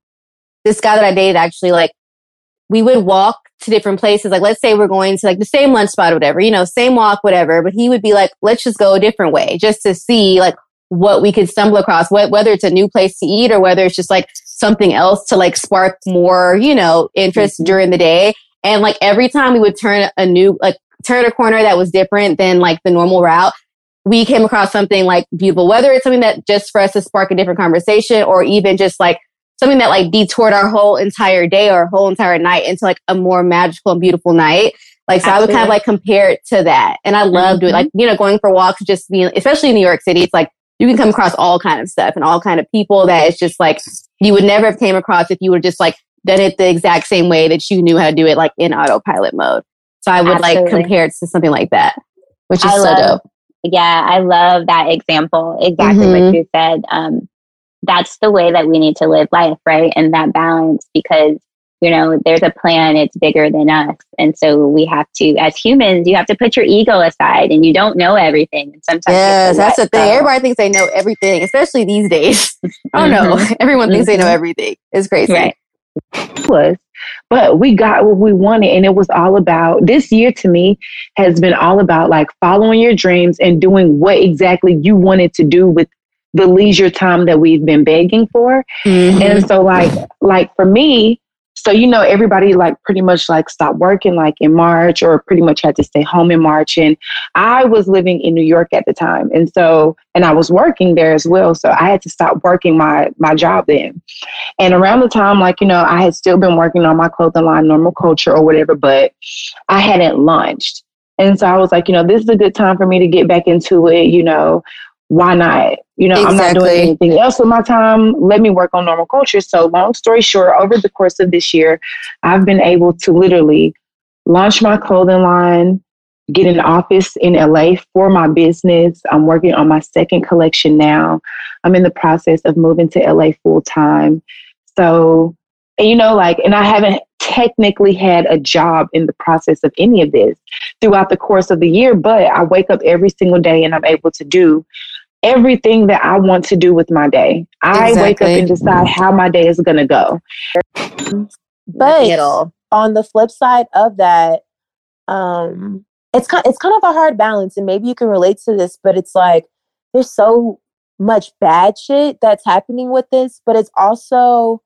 this guy that I dated actually, like, we would walk to different places. Like, let's say we're going to like the same lunch spot or whatever, you know, same walk, whatever. But he would be like, let's just go a different way just to see like what we could stumble across, wh- whether it's a new place to eat or whether it's just like something else to like spark more, you know, interest mm-hmm. during the day. And like every time we would turn a new, like turn a corner that was different than like the normal route, we came across something like beautiful, whether it's something that just for us to spark a different conversation or even just like something that like detoured our whole entire day or whole entire night into like a more magical and beautiful night. Like, so I would kind of like compare it to that. And I love doing like, you know, going for walks, just being, especially in New York City, it's like you can come across all kind of stuff and all kind of people that it's just like you would never have came across if you were just like done it the exact same way that you knew how to do it like in autopilot mode. So I would like compare it to something like that, which is I so love- dope. Yeah, I love that example. Exactly Mhm. what you said. Um, that's the way that we need to live life, right? And that balance because, you know, there's a plan, it's bigger than us. And so we have to, as humans, you have to put your ego aside and you don't know everything. And sometimes Yes, that's the thing. Everybody thinks they know everything, especially these days. I don't know. Everyone thinks they know Mhm. everything. It's crazy. Right. was. But we got what we wanted, and it was all about this year to me has been all about like following your dreams and doing what exactly you wanted to do with the leisure time that we've been begging for. Mhm. And so like like for me, so you know everybody like pretty much like stopped working like in March or pretty much had to stay home in March and I was living in New York at the time. And so and I was working there as well. So I had to stop working my my job then. And around the time like you know I had still been working on my clothing line normal culture or whatever but I hadn't launched. And so I was like, you know, this is a good time for me to get back into it, you know, why not? You know, I'm not doing anything else with my time. Let me work on normal culture. So, long story short, over the course of this year, I've been able to literally launch my clothing line, get an office in LA for my business. I'm working on my second collection now. I'm in the process of moving to LA full time. So, and you know, like, and I haven't technically had a job in the process of any of this throughout the course of the year, but I wake up every single day and I'm able to do everything that I want to do with my day. I wake up and decide how my day is going to go. But at all. on the flip side of that, um, it's kind it's kind of a hard balance, and maybe you can relate to this, but it's like there's so much bad shit that's happening with this, but it's also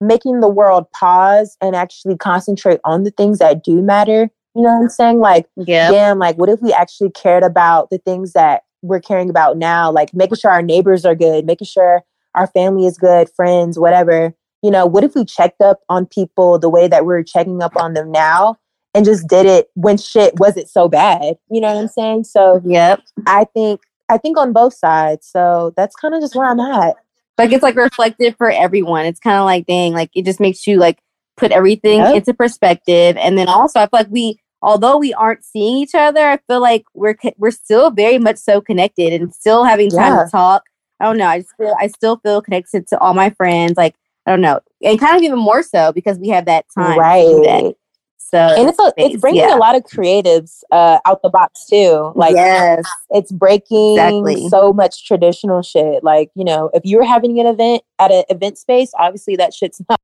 making the world pause and actually concentrate on the things that do matter. You know what I'm saying? Like, Yeah. damn, like what if we actually cared about the things that we're caring about now? Like making sure our neighbors are good, making sure our family is good, friends, whatever. You know, what if we checked up on people the way that we're checking up on them now and just did it when shit wasn't so bad? You know what I'm saying? So Yep. I think I think on both sides. So that's kind of just where I'm at. Like it's like reflective for everyone. It's kind of like dang, like it just makes you like put everything Yep. into perspective. And then also, I feel like we, although we aren't seeing each other, I feel like we're we're still very much so connected and still having time Yeah. to talk. I don't know. I just feel I still feel connected to all my friends. Like I don't know, and kind of even more so because we have that time. to do that. Right. So And it's a, it's bringing yeah. a lot of creatives uh, out the box too. Like yes, it's breaking Exactly. so much traditional shit. Like, you know, if you were having an event at an event space, obviously that shit's not.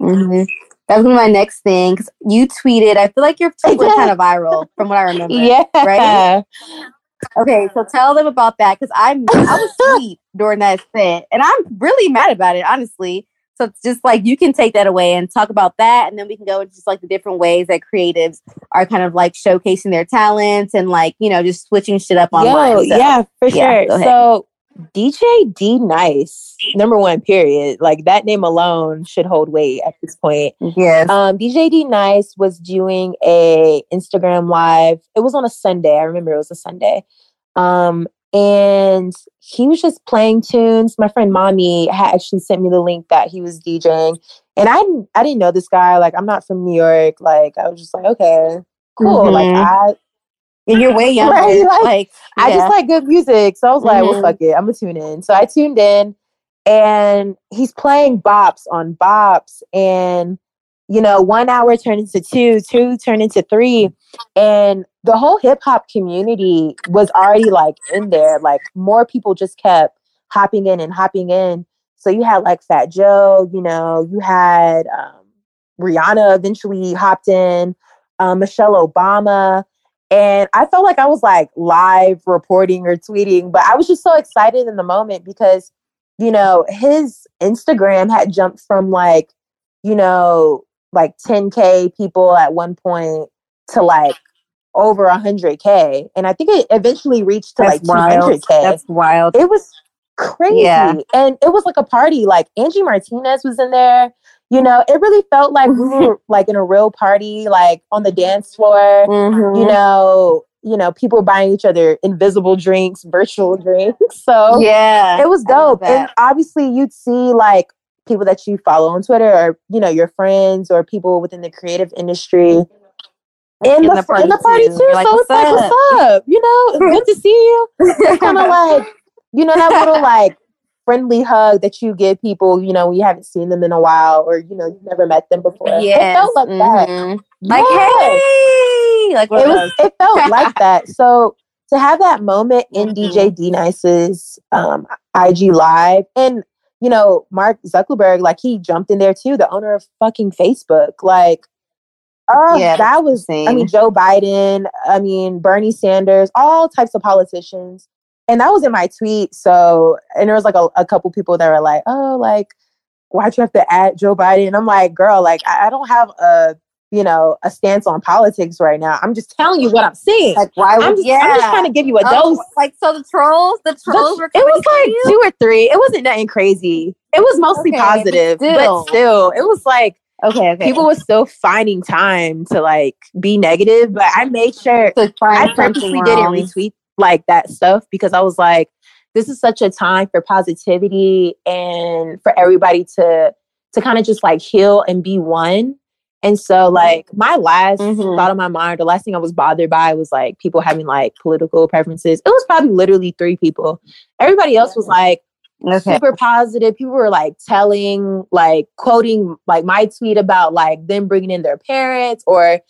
hmm That was gonna be my next thing because you tweeted. I feel like your tweet was kind of viral from what I remember. Yeah. Right? Okay, so tell them about that because I I was asleep during that set, and I'm really mad about it, honestly. So it's just like you can take that away and talk about that, and then we can go into just like the different ways that creatives are kind of like showcasing their talents and like you know just switching shit up online. Yo, So, yeah, for yeah, sure. So DJ D Nice, number one, period. Like that name alone should hold weight at this point. Yes. Um, DJ D Nice was doing a Instagram live. It was on a Sunday. I remember it was a Sunday. Um, and he was just playing tunes. My friend Mommy had actually sent me the link that he was DJing. And I didn't I didn't know this guy. Like I'm not from New York. Like I was just like, okay, cool. Like Mhm. I and you're way younger. Right, like, like I just like good music. So I was like, well, Mhm. fuck it. I'm gonna tune in. So I tuned in and he's playing bops on bops. And, you know, one hour turned into two, two turned into three. And the whole hip hop community was already like in there. Like more people just kept hopping in and hopping in. So you had like Fat Joe, you know, you had um, Rihanna eventually hopped in, um, Michelle Obama. And I felt like I was like live reporting or tweeting, but I was just so excited in the moment because, you know, his Instagram had jumped from like, you know, like 10K people at one point to like over 100K. And I think it eventually reached to That's like wild. 200K. That's wild. It was crazy. Yeah. And it was like a party. Like Angie Martinez was in there. You know, it really felt like we were like in a real party, like on the dance floor. You Mhm. know, you know, people buying each other invisible drinks, virtual drinks. So yeah, it was dope. And obviously you'd see like people that you follow on Twitter or, you know, your friends or people within the creative industry in, In the, the fr- in party the party too. too. Like, so "What's it's like, up?" what's up? You know, it's good to see you. It's kind of like, you know, that little like friendly hug that you give people, you know, you haven't seen them in a while or, you know, you've never met them before. It felt like that. Mhm. Like, Yes. hey, like it was it felt like that. So to have that moment in Mm-hmm. DJ D Nice's um, IG live and you know Mark Zuckerberg like he jumped in there too, the owner of fucking Facebook. Like oh Yeah, that was I mean. Joe Biden, I mean Bernie Sanders, all types of politicians. And that was in my tweet. So and there was like a, a couple people that were like, oh like why'd you have to add Joe Biden? And I'm like, girl, like I, I don't have a you know a stance on politics right now. I'm just telling you what I'm seeing. Like, why would I'm just, yeah? I'm just trying to give you a Oh, dose. like so the trolls, the trolls The- were it was like you? two or three. It wasn't nothing crazy. It was mostly Okay, but positive, but still. still, it was like Okay, okay. people were still finding time to like be negative. But I made sure I purposely didn't retweet like that stuff because I was like, this is such a time for positivity and for everybody to to kind of just like heal and be one. And so like my last Mhm. thought on my mind, the last thing I was bothered by was like people having like political preferences. It was probably literally three people. Everybody else was like Okay. super positive. People were like telling, like quoting like my tweet about like them bringing in their parents or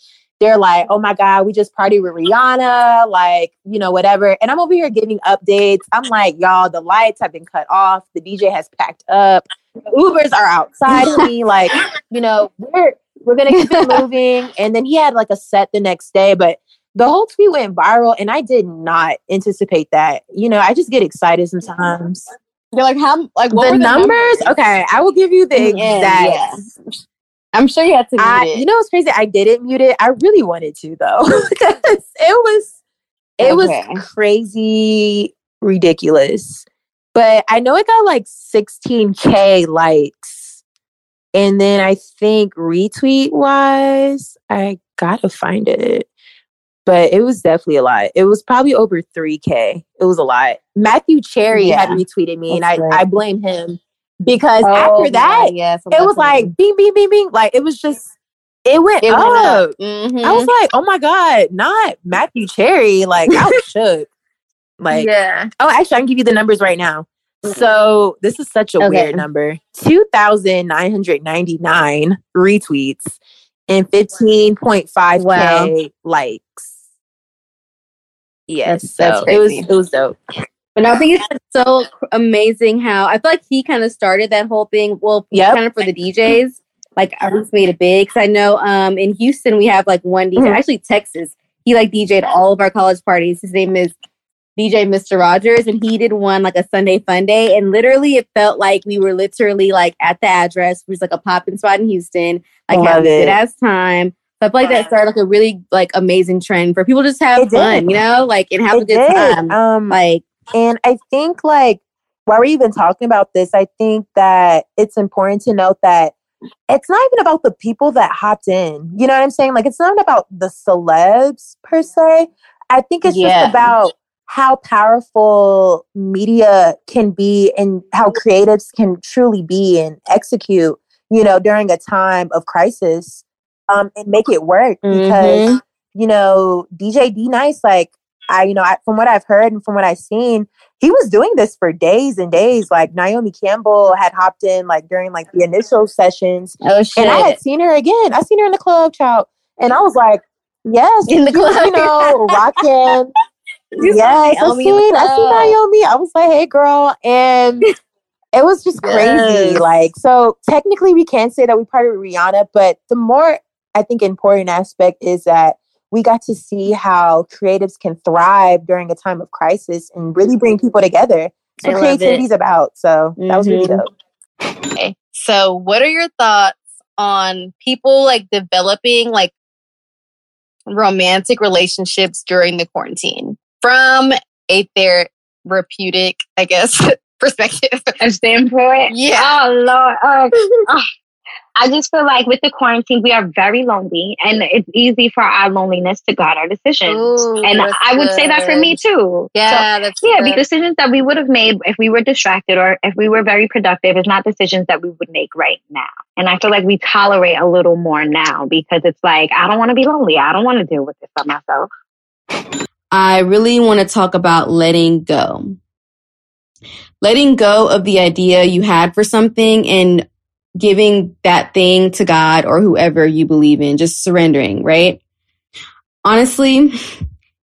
they're like, oh my God, we just party with Rihanna, like, you know, whatever. And I'm over here giving updates. I'm like, y'all, the lights have been cut off. The DJ has packed up. The Ubers are outside me. Like, you know, we're we're gonna keep it moving. And then he had like a set the next day, but the whole tweet went viral and I did not anticipate that. You know, I just get excited sometimes. You're like how like what the were the numbers? Okay, I will give you the exact. yeah. I'm sure you had to mute I, it. you know what's crazy? I didn't mute it. I really wanted to though, because it was it Okay. was crazy ridiculous. But I know it got like 16k likes, and then I think retweet wise, I gotta find it. But it was definitely a lot. It was probably over 3k. It was a lot. Matthew Cherry had retweeted me, and I right. I blame him because Oh, after that, it was like bing, bing, bing, bing. Like it was just, it went It up. went up. Mhm. I was like, oh my god, not Matthew Cherry. Like I was shook. Like, yeah. oh, actually, I can give you the numbers right now. So this is such a Okay. weird number: two thousand nine hundred ninety-nine retweets and fifteen point five Wow. k likes. Yes, That's- that's so it was it was dope. But I think it's so amazing how I feel like he kind of started that whole thing. Well, Yep. kind of for the DJs, like I just made it big. Because I know um in Houston we have like one DJ, Mhm. actually Texas. He like DJ'd all of our college parties. His name is DJ Mr. Rogers, and he did one like a Sunday fun day. And literally, it felt like we were literally like at the address, which was like a poppin' spot in Houston, like Love having a it. good ass time. So I feel like that started like a really like amazing trend for people just have It fun, did. you know, like and have a good did. time. Um, like, and I think like while we're even talking about this, I think that it's important to note that it's not even about the people that hopped in. You know what I'm saying? Like it's not about the celebs per se. I think it's Yeah. just about how powerful media can be and how creatives can truly be and execute, you know, during a time of crisis um, and make it work because, Mhm. you know, DJ D Nice, like, I, you know, I, from what I've heard and from what I've seen, he was doing this for days and days. Like Naomi Campbell had hopped in like during like the initial sessions, oh shit! and I had seen her again. I seen her in the club, child, and I was like, yes, In the you- club. you know, rocking. Yes, I seen, I seen. Naomi. I was like, hey, girl, and it was just crazy. Yes. Like, so technically, we can't say that we partnered with Rihanna, but the more I think important aspect is that we got to see how creatives can thrive during a time of crisis and really bring people together. I So love creativity it. is about. So that was really Mhm. dope. Okay. So, what are your thoughts on people like developing like romantic relationships during the quarantine from a therapeutic, I guess, perspective? A standpoint. Yeah. Oh Lord. Oh, oh. I just feel like with the quarantine, we are very lonely, and it's easy for our loneliness to guide our decisions. Ooh, and I would say that for me too. Yeah, So, that's yeah. good. The decisions that we would have made if we were distracted or if we were very productive is not decisions that we would make right now. And I feel like we tolerate a little more now because it's like I don't want to be lonely. I don't want to deal with this by myself. I really want to talk about letting go. Letting go of the idea you had for something and giving that thing to God or whoever you believe in, just surrendering, right? Honestly,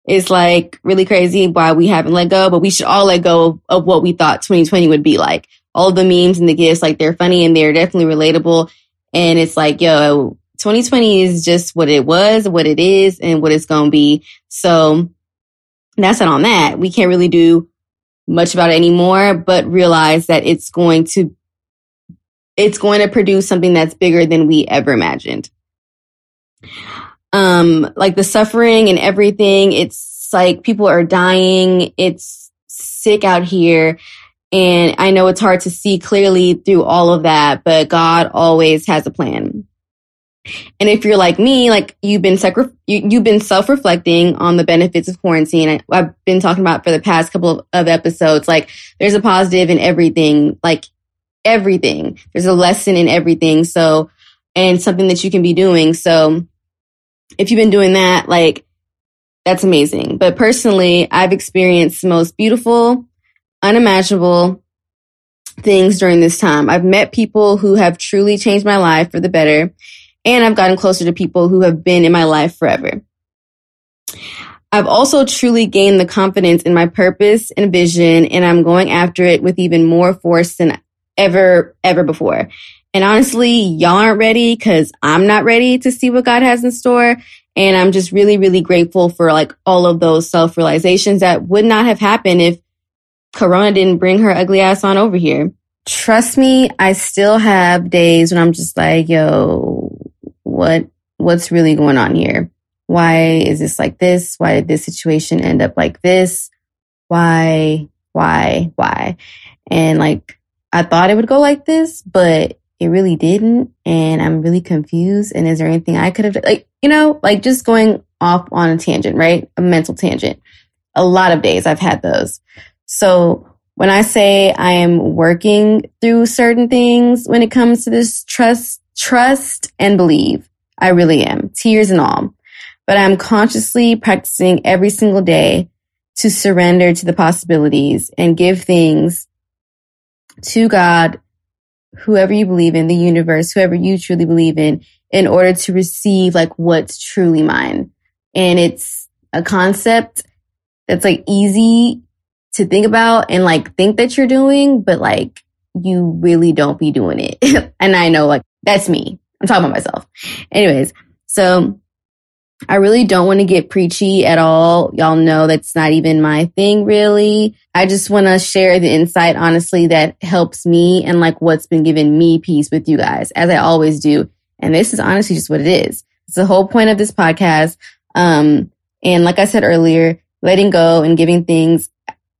it's like really crazy why we haven't let go, but we should all let go of, what we thought 2020 would be like. All the memes and the gifts, like they're funny and they're definitely relatable. And it's like, yo, 2020 is just what it was, what it is, and what it's going to be. So that's it on that. We can't really do much about it anymore, but realize that it's going to it's going to produce something that's bigger than we ever imagined. Um, like the suffering and everything, it's like people are dying. It's sick out here. And I know it's hard to see clearly through all of that, but God always has a plan. And if you're like me, like you've been you, you've been self-reflecting on the benefits of quarantine. I, I've been talking about for the past couple of, of episodes. Like there's a positive in everything, like everything. There's a lesson in everything. So, and something that you can be doing. So if you've been doing that, like that's amazing. But personally, I've experienced the most beautiful, unimaginable things during this time. I've met people who have truly changed my life for the better and I've gotten closer to people who have been in my life forever. I've also truly gained the confidence in my purpose and vision, and I'm going after it with even more force than ever, ever before. And honestly, y'all aren't ready because I'm not ready to see what God has in store. And I'm just really, really grateful for like all of those self realizations that would not have happened if Corona didn't bring her ugly ass on over here. Trust me, I still have days when I'm just like, yo, what what's really going on here? Why is this like this? Why did this situation end up like this? Why, why, why? And like I thought it would go like this, but it really didn't. And I'm really confused. And is there anything I could have? Like, you know, like just going off on a tangent, right? A mental tangent. A lot of days I've had those. So when I say I am working through certain things when it comes to this trust, trust and believe, I really am, tears and all. But I'm consciously practicing every single day to surrender to the possibilities and give things to God, whoever you believe in, the universe, whoever you truly believe in, in order to receive like what's truly mine. And it's a concept that's like easy to think about and like think that you're doing, but like you really don't be doing it. and I know like that's me. I'm talking about myself. Anyways, so I really don't want to get preachy at all. Y'all know that's not even my thing, really. I just want to share the insight, honestly, that helps me and like what's been giving me peace with you guys, as I always do. And this is honestly just what it is. It's the whole point of this podcast. Um, and like I said earlier, letting go and giving things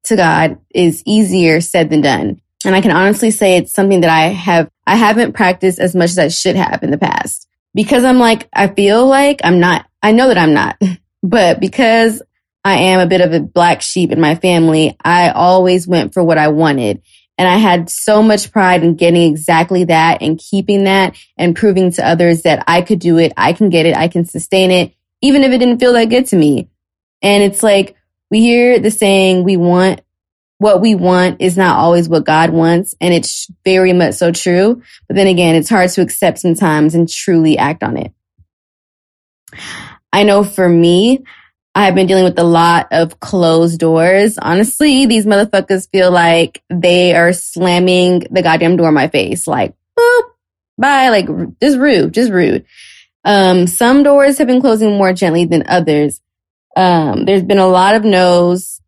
to God is easier said than done. And I can honestly say it's something that I have, I haven't practiced as much as I should have in the past because I'm like, I feel like I'm not, I know that I'm not, but because I am a bit of a black sheep in my family, I always went for what I wanted. And I had so much pride in getting exactly that and keeping that and proving to others that I could do it. I can get it. I can sustain it, even if it didn't feel that good to me. And it's like, we hear the saying, we want what we want is not always what God wants. And it's very much so true. But then again, it's hard to accept sometimes and truly act on it. I know for me, I've been dealing with a lot of closed doors. Honestly, these motherfuckers feel like they are slamming the goddamn door in my face. Like, boop, bye. Like, just rude, just rude. Um, some doors have been closing more gently than others. Um, there's been a lot of no's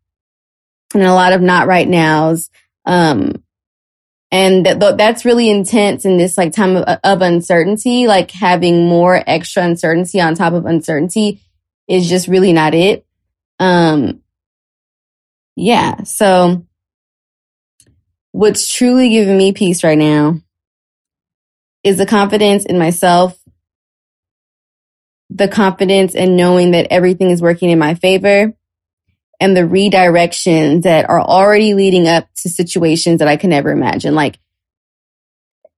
and a lot of not right nows. Um, and that, that's really intense in this like time of, of uncertainty, like having more extra uncertainty on top of uncertainty is just really not it. Um, yeah. So what's truly giving me peace right now is the confidence in myself, the confidence in knowing that everything is working in my favor and the redirections that are already leading up to situations that I can never imagine. Like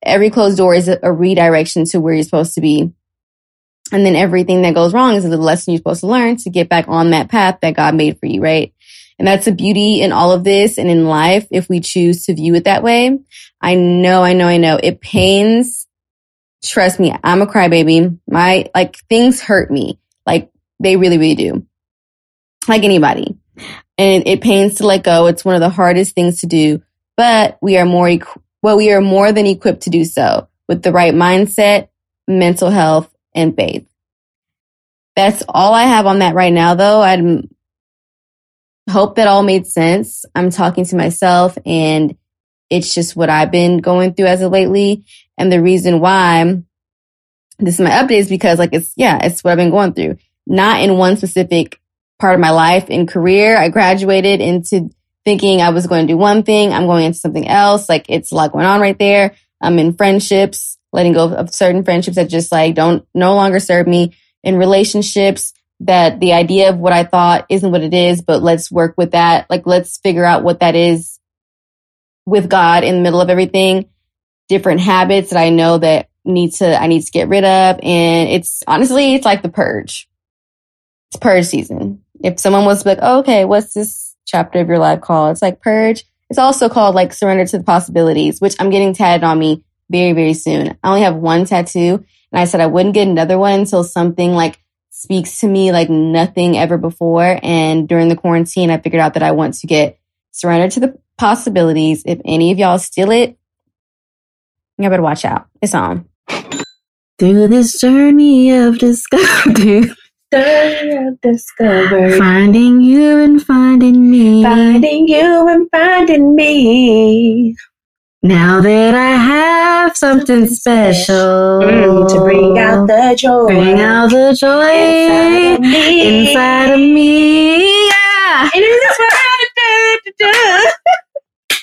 every closed door is a, a redirection to where you're supposed to be. And then everything that goes wrong is the lesson you're supposed to learn to get back on that path that God made for you, right? And that's the beauty in all of this and in life if we choose to view it that way. I know, I know, I know. It pains. Trust me, I'm a crybaby. My, like, things hurt me. Like, they really, really do. Like anybody. And it pains to let go. It's one of the hardest things to do, but we are more, equ- well, we are more than equipped to do so with the right mindset, mental health, and faith. That's all I have on that right now, though. I hope that all made sense. I'm talking to myself and it's just what I've been going through as of lately. And the reason why this is my update is because like it's, yeah, it's what I've been going through. Not in one specific part of my life and career. I graduated into thinking I was going to do one thing. I'm going into something else. Like it's a lot going on right there. I'm in friendships, letting go of certain friendships that just like don't no longer serve me in relationships that the idea of what I thought isn't what it is, but let's work with that. Like let's figure out what that is with God in the middle of everything. Different habits that I know that need to I need to get rid of. And it's honestly it's like the purge. It's purge season. If someone was like, oh, okay, what's this chapter of your life called? It's like purge. It's also called like surrender to the possibilities, which I'm getting tatted on me very, very soon. I only have one tattoo and I said I wouldn't get another one until something like speaks to me like nothing ever before. And during the quarantine, I figured out that I want to get surrender to the possibilities. If any of y'all steal it, you better watch out. It's on. Through this journey of discovery. discovery. Finding you and finding me. Finding you and finding me. Now that I have something special Mm, to bring out the joy. bring out the joy Inside of me. inside of me. Yeah. It is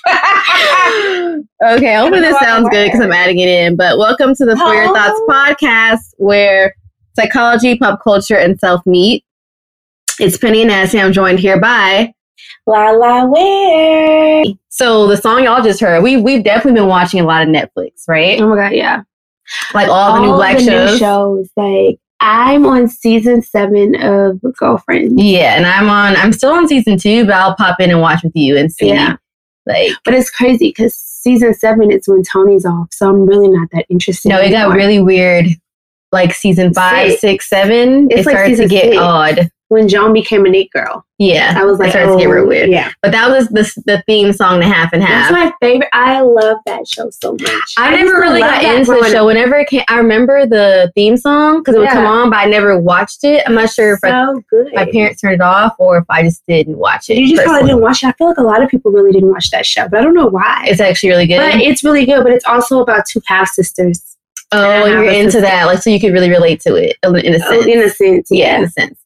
Okay, hopefully this sounds good because I'm adding it in. But welcome to the For Your Thoughts podcast, where psychology, pop culture, and self meet. It's Penny and Nancy. I'm joined here by La La Where. So the song y'all just heard, we we've definitely been watching a lot of Netflix, right? Oh my god, yeah. Like all, the new black the new shows. shows. Like I'm on season seven of Girlfriend. Yeah, and I'm on. I'm still on season two, but I'll pop in and watch with you and see. Yeah. Like, But it's crazy because season seven is when Toni's off, so I'm really not that interested. no, it got really weird. Like season five, Six. six, seven, It's it like started to get six. odd. when John became a Nick girl. Yeah, I was like, it started to get real oh, weird. Yeah, but that was the the theme song, the half and half. that's my favorite. I love that show so much. I used never really got into the show. Whenever it came, I remember the theme song because it would Yeah. come on, but I never watched it. I'm not sure if I, so good. my parents turned it off or if I just didn't watch it. You just probably didn't watch it. I feel like a lot of people really didn't watch that show, but I don't know why. It's actually really good. But it's really good. But it's also about two half sisters. Oh, and you're into sister. that, like so you could really relate to it in a Oh, sense. in a sense, yeah, in a sense.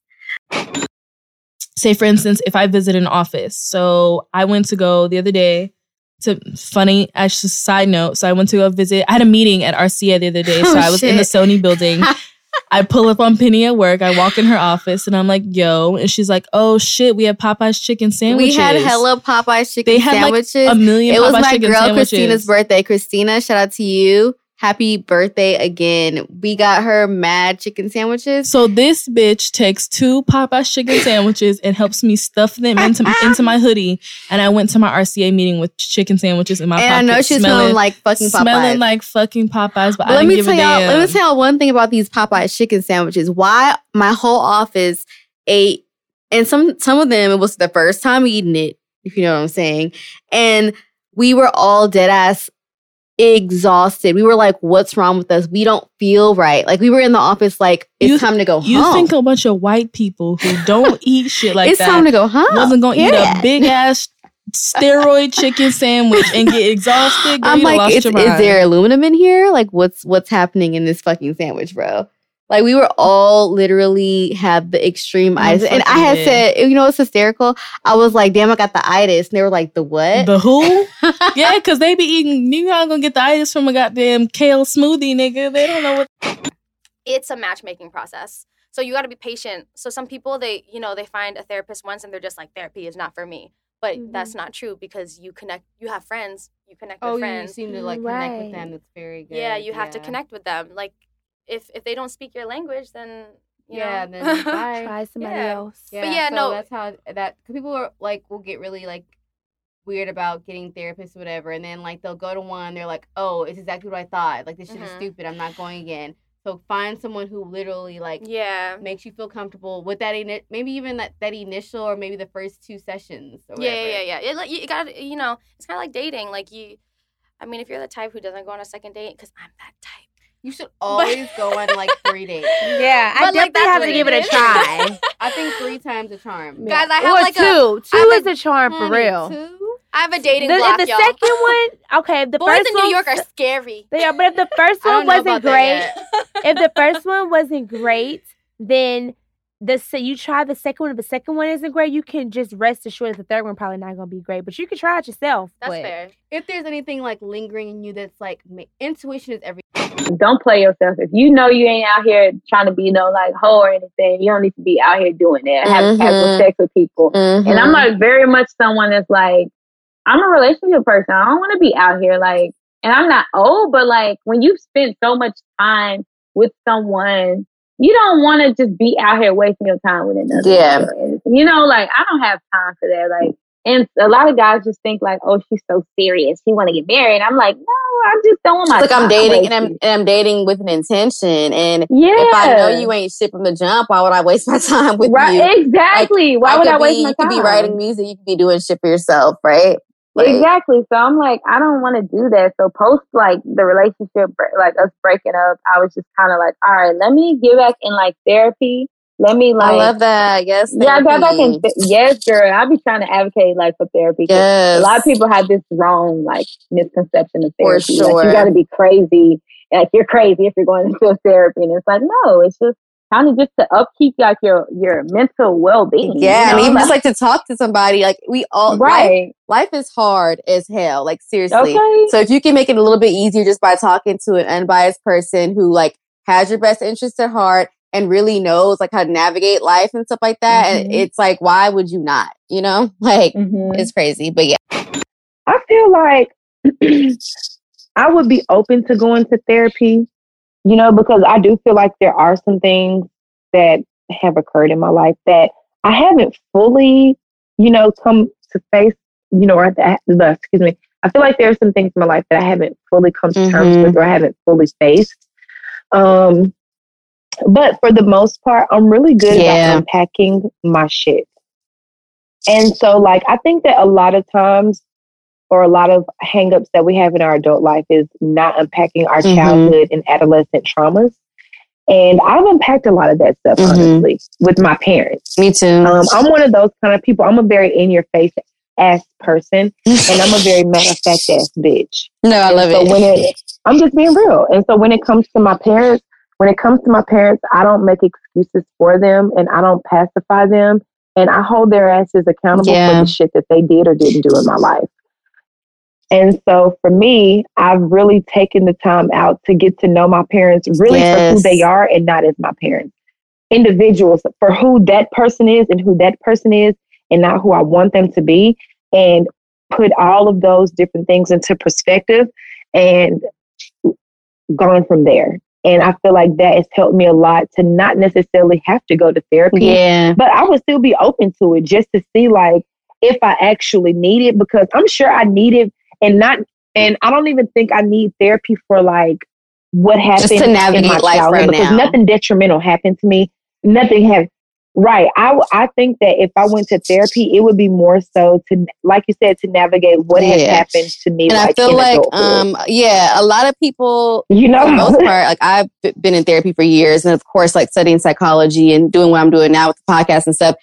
say for instance if i visit an office so i went to go the other day to funny as a side note so i went to go visit i had a meeting at rca the other day so Oh, i was in the sony building i pull up on penny at work i walk in her office and i'm like yo and she's like oh shit we have popeye's chicken sandwiches We had hella Popeyes chicken They had, like, sandwiches. a million It was my girl sandwiches. Christina's birthday. Christina, shout out to you. Happy birthday again. We got her mad chicken sandwiches. so this bitch takes two Popeyes chicken sandwiches and helps me stuff them into into my hoodie. And I went to my RCA meeting with chicken sandwiches in my and I know she's was smelling like fucking Popeyes. smelling like fucking Popeyes, but, But I let didn't me give tell y'all. Let me tell y'all one thing about these Popeyes chicken sandwiches. Why my whole office ate, and some some of them it was the first time eating it. If you know what I'm saying, and we were all dead ass exhausted. We were like, "What's wrong with us? We don't feel right." Like we were in the office, like it's You- time to go You home. You think a bunch of white people who don't eat shit like it's that time to go home. wasn't gonna eat a big ass steroid chicken sandwich and get exhausted? Girl, I'm like, is, your is mind. there aluminum in here? Like, what's what's happening in this fucking sandwich, bro? Like, we were all literally have the extreme I'm itis, and I had dead. said, you know, it's hysterical. I was like, damn, I got the itis, and they were like, the what? The who? yeah, because they be eating. You not gonna get the itis from a goddamn kale smoothie, nigga. They don't know what. it's a matchmaking process. So you got to be patient. So some people they, you know, they find a therapist once and they're just like therapy is not for me. But Mm-hmm. that's not true because you connect you have friends, you connect oh, with you friends. seem to like connect with them. Right. That's very good. yeah, you have to connect with them. Like if if they don't speak your language, then you Yeah, know. then. Try somebody Yeah. else. Yeah, yeah, so no. that's how that cause people are like will get really like weird about getting therapists or whatever, and then like they'll go to one, they're like, oh, it's exactly what I thought. Like this shit is Mhm. stupid. I'm not going again. So find someone who literally like yeah. makes you feel comfortable with that. Ini- maybe even that that initial or maybe the first two sessions. Or Yeah, yeah, yeah, yeah. It, like, you got you know, it's kind of like dating. Like you, I mean, if you're the type who doesn't go on a second date, because I'm that type. You should always go on like three dates. Yeah, I like, definitely have to give it a try. I think three times a charm. Guys, I have or like two. a, two is have a charm for real. Two? I have a dating The, block, if the y'all. second one, okay, the Boys first in one, New York are scary. Yeah, but if the first one wasn't great, if the first one wasn't great, then the se- you try the second one. If the second one isn't great, you can just rest assured that the third one probably not gonna be great. But you can try it yourself. That's But fair. If there's anything like lingering in you that's like ma- intuition is everything. Don't play yourself. If you know you ain't out here trying to be no like hoe or anything, you don't need to be out here doing that, having casual Mhm. sex with people. And I'm like very much someone that's like, I'm a relationship person. I don't want to be out here like, and I'm not old, but like when you've spent so much time with someone, you don't want to just be out here wasting your time with another. Yeah. You know, like I don't have time for that. Like, and a lot of guys just think like, oh, she's so serious. She want to get married. I'm like, no, I just want my It's like I'm dating and I'm and I'm dating with an intention. And Yeah. if I know you ain't shit from the jump, why would I waste my time with Right, you? exactly. Why would I waste be, my time? You could be writing music. You could be doing shit for yourself, right? Like, exactly. So I'm like, I don't want to do that. So post like the relationship, like us breaking up, I was just kind of like, all right, let me get back in like therapy. Let me like. I love that. Yes. Yeah, I got back in. Th- yes, girl. I'll be trying to advocate like for therapy. Yes. A lot of people have this wrong like misconception of For therapy. Like you got to be crazy. Like you're crazy if you're going into therapy, and it's like no, it's just kind of just to upkeep like your your mental well being. Yeah, and even just like to talk to somebody, like we all Right. Life, life is hard as hell, like seriously. Okay. So if you can make it a little bit easier just by talking to an unbiased person who like has your best interest at heart and really knows like how to navigate life and stuff like that, and Mhm. it's like, why would you not? You know, like Mhm. it's crazy, but yeah. I feel like I would be open to going to therapy, you know, because I do feel like there are some things that have occurred in my life that I haven't fully, you know, come to face, you know, or that, the, excuse me. I feel like there are some things in my life that I haven't fully come to terms Mhm. with or I haven't fully faced. Um, but for the most part, I'm really good Yeah. about unpacking my shit. And so, like, I think that a lot of times, or a lot of hangups that we have in our adult life is not unpacking our Mhm. childhood and adolescent traumas. And I've unpacked a lot of that stuff, Mhm. honestly, with my parents. Me too. Um, I'm one of those kind of people. I'm a very in your face ass person, and I'm a very matter of fact ass bitch. No, I And love so it. When it. I'm just being real. And so when it comes to my parents, when it comes to my parents, I don't make excuses for them and I don't pacify them. And I hold their asses accountable Yeah. for the shit that they did or didn't do in my life. And so for me, I've really taken the time out to get to know my parents really for who they are and not as my parents. Individuals for who that person is and who that person is and not who I want them to be. And put all of those different things into perspective and gone from there. And I feel like that has helped me a lot to not necessarily have to go to therapy. Yeah. But I would still be open to it just to see like if I actually need it because I'm sure I need it and not and I don't even think I need therapy for like what happened Just to navigate in my life childhood right because now. nothing detrimental happened to me. Nothing has right. I I think that if I went to therapy, it would be more so to like you said to navigate what has happened to me. and like, I feel like, adulthood. um, yeah, a lot of people, You know? for the most part, like I've been in therapy for years, and of course, like studying psychology and doing what I'm doing now with the podcast and stuff.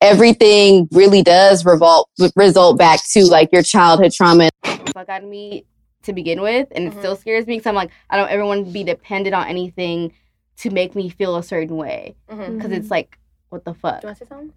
Everything really does revolt result back to like your childhood trauma. Fuck out of me to begin with, and it mm-hmm. still scares me because I'm like, I don't ever want to be dependent on anything to make me feel a certain way. Mm-hmm. Because it's mm-hmm. like, what the fuck? Do you want to say something?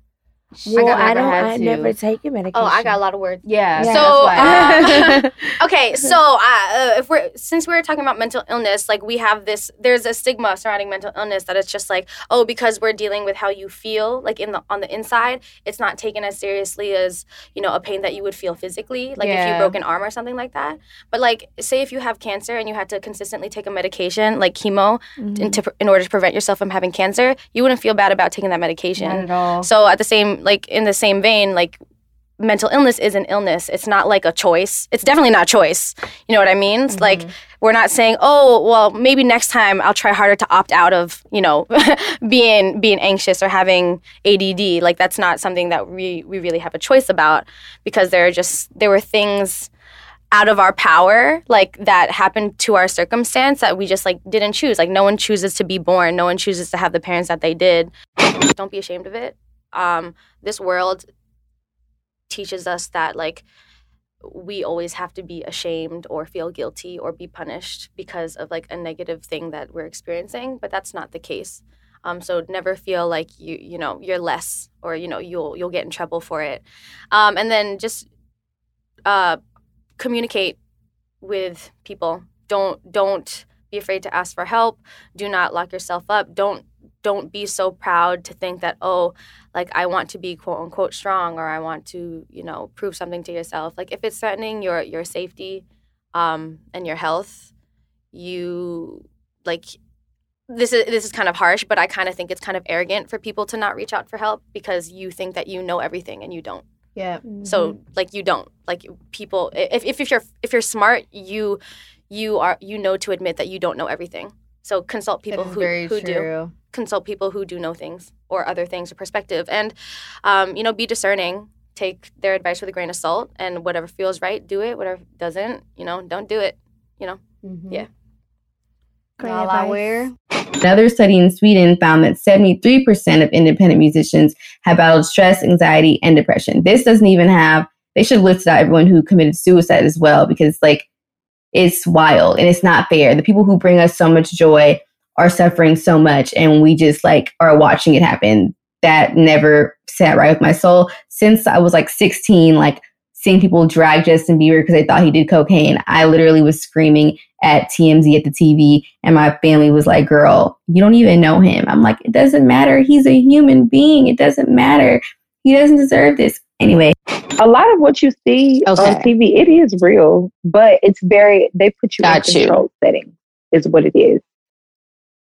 Well, I, never don't. I to. never taken medication. Oh, I got a lot of words. Yeah. So, that's uh, okay, so uh, if we're since we were talking about mental illness, like we have this, there's a stigma surrounding mental illness that it's just like, oh, because we're dealing with how you feel, like in the on the inside, it's not taken as seriously as you know a pain that you would feel physically, like if you broke an arm or something like that. But like, say if you have cancer and you had to consistently take a medication like chemo Mm-hmm. in, to, in order to prevent yourself from having cancer, you wouldn't feel bad about taking that medication. Not at all. So at the same like in the same vein, like mental illness is an illness. It's not like a choice. It's definitely not a choice. You know what I mean? It's Like mm-hmm. we're not saying, "Oh, well, maybe next time I'll try harder to opt out of, you know, being being anxious or having ADD." Like that's not something that we we really have a choice about because there are just there were things out of our power like that happened to our circumstance that we just like didn't choose like no one chooses to be born no one chooses to have the parents that they did don't be ashamed of it um this world teaches us that like we always have to be ashamed or feel guilty or be punished because of like a negative thing that we're experiencing but that's not the case. Um, so never feel like you you know you're less or you know you'll you'll get in trouble for it. Um, and then just uh, communicate with people. Don't don't be afraid to ask for help. Do not lock yourself up. Don't don't be so proud to think that oh like i want to be quote unquote strong or i want to you know prove something to yourself. Like if it's threatening your your safety um and your health you like this is this is kind of harsh but i kind of think it's kind of arrogant for people to not reach out for help because you think that you know everything and you don't. Yeah. so like you don't. Like people if, if, if you're if you're smart you you are you know to admit that you don't know everything so consult people is who, very who do. consult people who do know things or other things or perspective. And um, you know be discerning. Take their advice with a grain of salt and whatever feels right do it. Whatever doesn't you know don't do it you know? Yeah. Great advice. Another study in Sweden found that 73% of independent musicians have battled stress, anxiety, and depression. This doesn't even have, they should list out everyone who committed suicide as well because, like, it's wild and it's not fair. The people who bring us so much joy are suffering so much, and we just, like, are watching it happen. That never sat right with my soul. Since I was like 16, like, seeing people drag Justin Bieber because they thought he did cocaine, I literally was screaming at TMZ at the TV, and my family was like, Girl, you don't even know him. I'm like, It doesn't matter. He's a human being. It doesn't matter. He doesn't deserve this. Anyway, a lot of what you see on TV, it is real, but it's very they put you Got in control settings is what it is.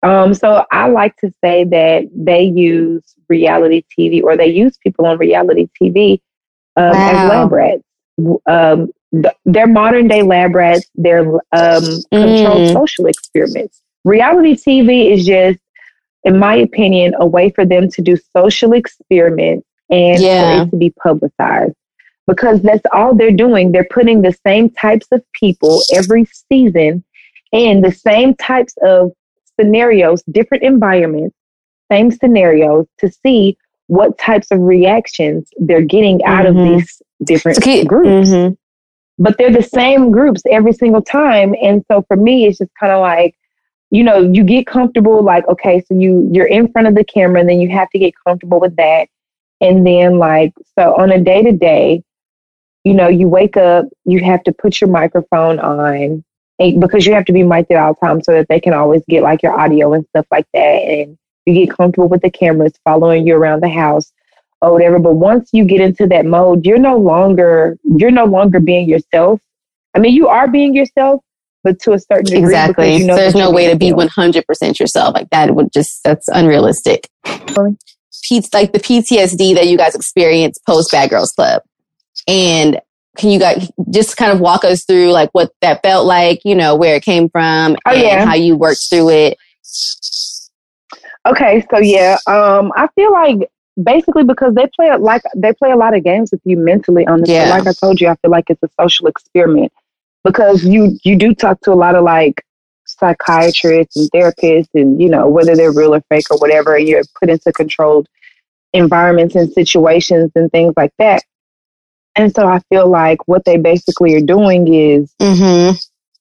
Um, so I like to say that they use reality TV or they use people on reality TV um, as lab rats. Um, th- they're modern day lab rats. They're um, controlled Mm. social experiments. Reality TV is just in my opinion, a way for them to do social experiments and Yeah. for it to be publicized. Because that's all they're doing. They're putting the same types of people every season in the same types of scenarios, different environments, same scenarios to see what types of reactions they're getting out Mhm. of these different groups. Mhm. But they're the same groups every single time. And so for me, it's just kind of like, you know, you get comfortable, like, okay, so you you're in front of the camera and then you have to get comfortable with that. And then like so on a day to day, you know, you wake up, you have to put your microphone on and, because you have to be mic'd at all times so that they can always get like your audio and stuff like that. And you get comfortable with the cameras following you around the house or whatever. But once you get into that mode, you're no longer you're no longer being yourself. I mean, you are being yourself, but to a certain degree. Exactly. because you know There's no way to be yourself. 100% yourself. Like that would just, that's unrealistic. P- like the PTSD that you guys experience post Bad Girls Club. And can you guys just kind of walk us through like what that felt like, you know, where it came from Oh, and yeah. how you worked through it? Okay, so yeah, um, I feel like basically because they play a- like they play a lot of games with you mentally on the show. Yeah. Like I told you, I feel like it's a social experiment because you you do talk to a lot of like psychiatrists and therapists, and you know whether they're real or fake or whatever, you're put into controlled environments and situations and things like that. And so I feel like what they basically are doing is mm-hmm.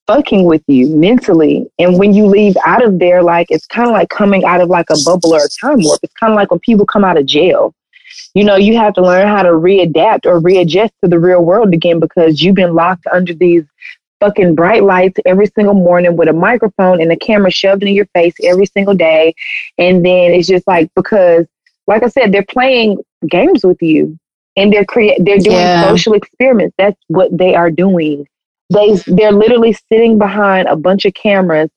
fucking with you mentally. And when you leave out of there, like it's kind of like coming out of like a bubble or a time warp. It's kind of like when people come out of jail. You know, you have to learn how to readapt or readjust to the real world again because you've been locked under these fucking bright lights every single morning with a microphone and a camera shoved in your face every single day. And then it's just like because like I said, they're playing games with you and they're create they're doing Yeah. social experiments. That's what they are doing. They they're literally sitting behind a bunch of cameras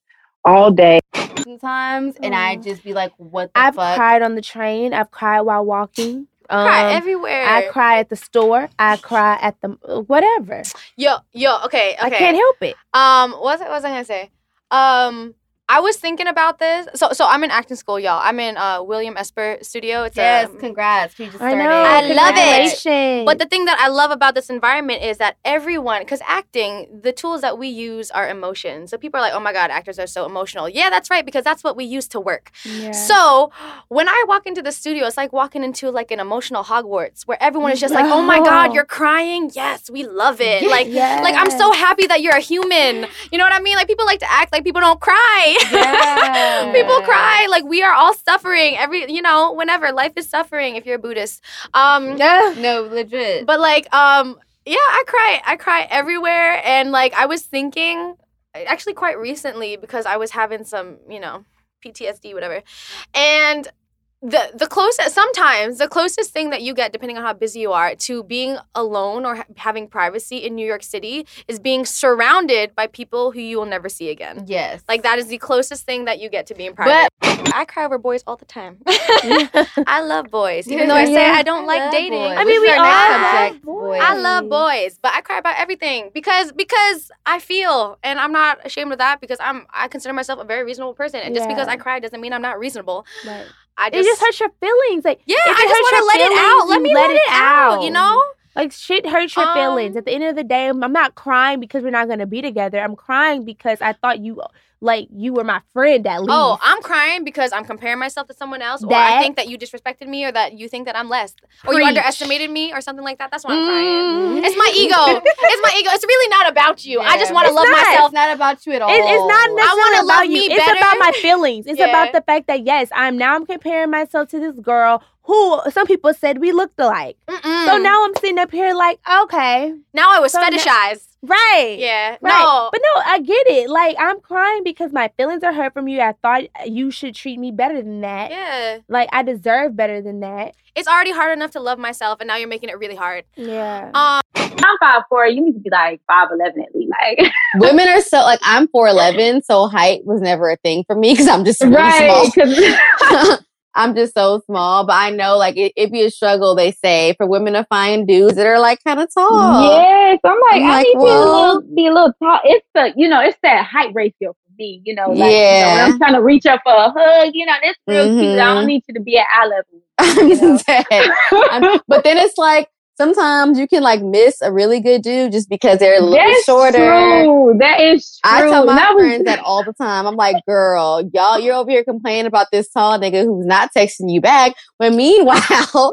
all day. sometimes, and I just be like, "What the I've fuck?" cried on the train. I've cried while walking. Cry Um, everywhere. I cry at the store. I cry at the whatever. Yo, yo, okay, okay. I can't help it. Um, what was, I- what was I gonna say? Um, I was thinking about this. So, so I'm in acting school, y'all. I'm in uh William Esper Studio. It's Yes, a, congrats. You just I know. I love it. But the thing that I love about this environment is that everyone, because acting, the tools that we use are emotions. So people are like, oh my God, actors are so emotional. Yeah, that's right, because that's what we use to work. Yeah. So when I walk into the studio, it's like walking into like an emotional Hogwarts where everyone is just like, oh my God, you're crying? Yes, we love it. Yeah. Like, like I'm so happy that you're a human. You know what I mean? Like people like to act like people don't cry. Yeah. people cry. Like we are all suffering. Every you know, whenever life is suffering. If you're a Buddhist, um, no, legit. but like, um, yeah, I cry. I cry everywhere. And like, I was thinking, actually, quite recently because I was having some, you know, PTSD, whatever, and the the closest sometimes the closest thing that you get depending on how busy you are to being alone or ha- having privacy in New York City is being surrounded by people who you will never see again. Yes. Like that is the closest thing that you get to being private. But- I cry over boys all the time. I love boys, even though I say I don't I like dating. boys. I mean, we all love boys. I love boys, but I cry about everything because because I feel, and I'm not ashamed of that because I'm I consider myself a very reasonable person, and just because I cry doesn't mean I'm not reasonable. Right. I it just, just hurts your feelings. Like yeah, I just want to let it out. Let me let, it out. You know. Like shit hurts your feelings. Um At the end of the day, I'm I'm not crying because we're not gonna be together. I'm crying because I thought you like you were my friend at least. Oh, I'm crying because I'm comparing myself to someone else, or That- I think that you disrespected me, or that you think that I'm less, or you underestimated me, or something like that. That's why I'm crying. It's my ego. it's my ego. It's really not about you. I just want to love not. myself. It's not about you at all. It- it's not necessarily I wanna about love you. me It's about my feelings. It's Yeah. about the fact that yes, I'm now I'm comparing myself to this girl who some people said we looked alike. So Mm. now I'm sitting up here like, okay, Now I was So now- fetishized. Right, Yeah. right. No. but no, I get it. Like I'm crying because my feelings are hurt from you. I thought you should treat me better than that. Yeah. Like I deserve better than that. It's already hard enough to love myself, and now you're making it really hard. Yeah. Um. I'm five four. You need to be like five eleven at least. Like Women are so like I'm 4'11, so height was never a thing for me because I'm just really Right, small. I'm just so small, but I know like it, it'd be a struggle. They say for women to find dudes that are like kind of tall. Yes, I'm like, I'm I like, need to be a little, be a little tall. It's the, you know, it's that height ratio for me. You know, like you know, Yeah. I'm trying to reach up for a hug. You know, this real cute. I don't mm-hmm. need you to be at eye level. I'm dead. I'm- but then it's like sometimes you can like miss a really good dude just because they're a little bit That's shorter. true. That is I tell my That was- friends that all the time. I'm like, girl, y'all, you're over here complaining about this tall nigga who's not texting you back. When meanwhile,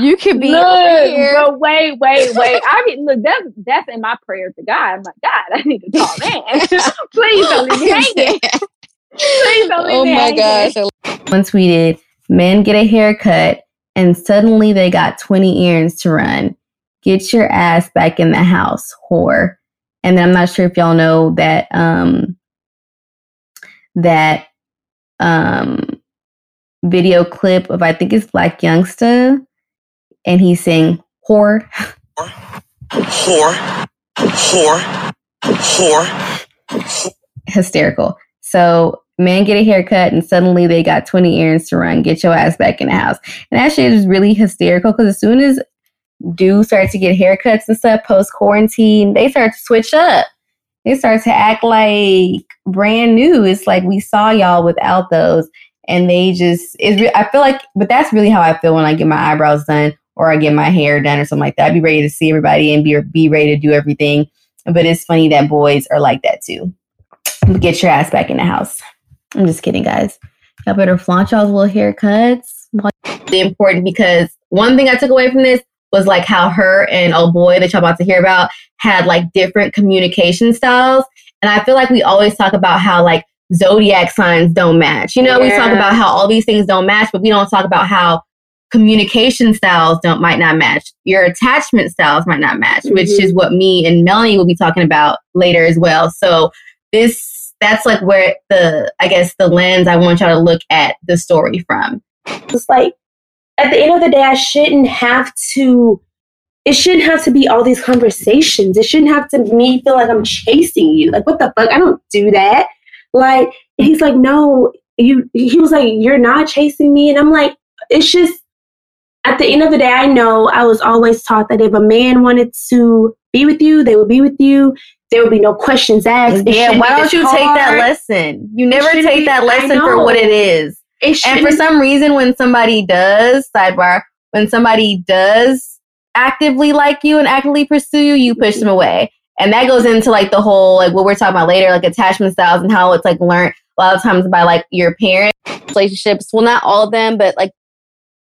you could be over Look, here. but wait, wait, wait. I mean, look, that's that's in my prayer to God. I'm like, God, I need a tall man. Please don't leave me hanging. Please don't leave Oh me my hanging. gosh. One tweeted, men get a haircut and suddenly they got 20 errands to run. Get your ass back in the house, whore. And then I'm not sure if y'all know that um that um video clip of I think it's Black Youngster and he's saying whore, whore. Whore. Whore. Whore. hysterical. So men get a haircut and suddenly they got 20 errands to run. Get your ass back in the house. And that shit is really hysterical because as soon as dudes start to get haircuts and stuff post quarantine, they start to switch up. They start to act like brand new. It's like we saw y'all without those. And they just, it's re- I feel like, but that's really how I feel when I get my eyebrows done or I get my hair done or something like that. I'd be ready to see everybody and be, be ready to do everything. But it's funny that boys are like that too get your ass back in the house. I'm just kidding, guys. Y'all better flaunt y'all's little haircuts. Important because one thing I took away from this was like how her and oh boy that y'all about to hear about had like different communication styles. And I feel like we always talk about how like zodiac signs don't match. You know, we talk about how all these things don't match, but we don't talk about how communication styles don't might not match. Your attachment styles might not match, which Mhm. is what me and Melanie will be talking about later as well. So this that's like where the I guess the lens I want y'all to look at the story from. It's like at the end of the day, I shouldn't have to. It shouldn't have to be all these conversations. It shouldn't have to me feel like I'm chasing you. Like what the fuck? I don't do that. Like he's like, no, you. He was like, you're not chasing me, and I'm like, it's just. At the end of the day, I know I was always taught that if a man wanted to be with you, they would be with you. There would be no questions asked. Yeah, why don't you take that lesson? You never take be- that lesson for what it is. It And for some reason, when somebody does, sidebar, when somebody does actively like you and actively pursue you, you push them away. And that goes into like the whole, like what we're talking about later, like attachment styles and how it's like learned a lot of times by like your parents. Relationships, well, not all of them, but like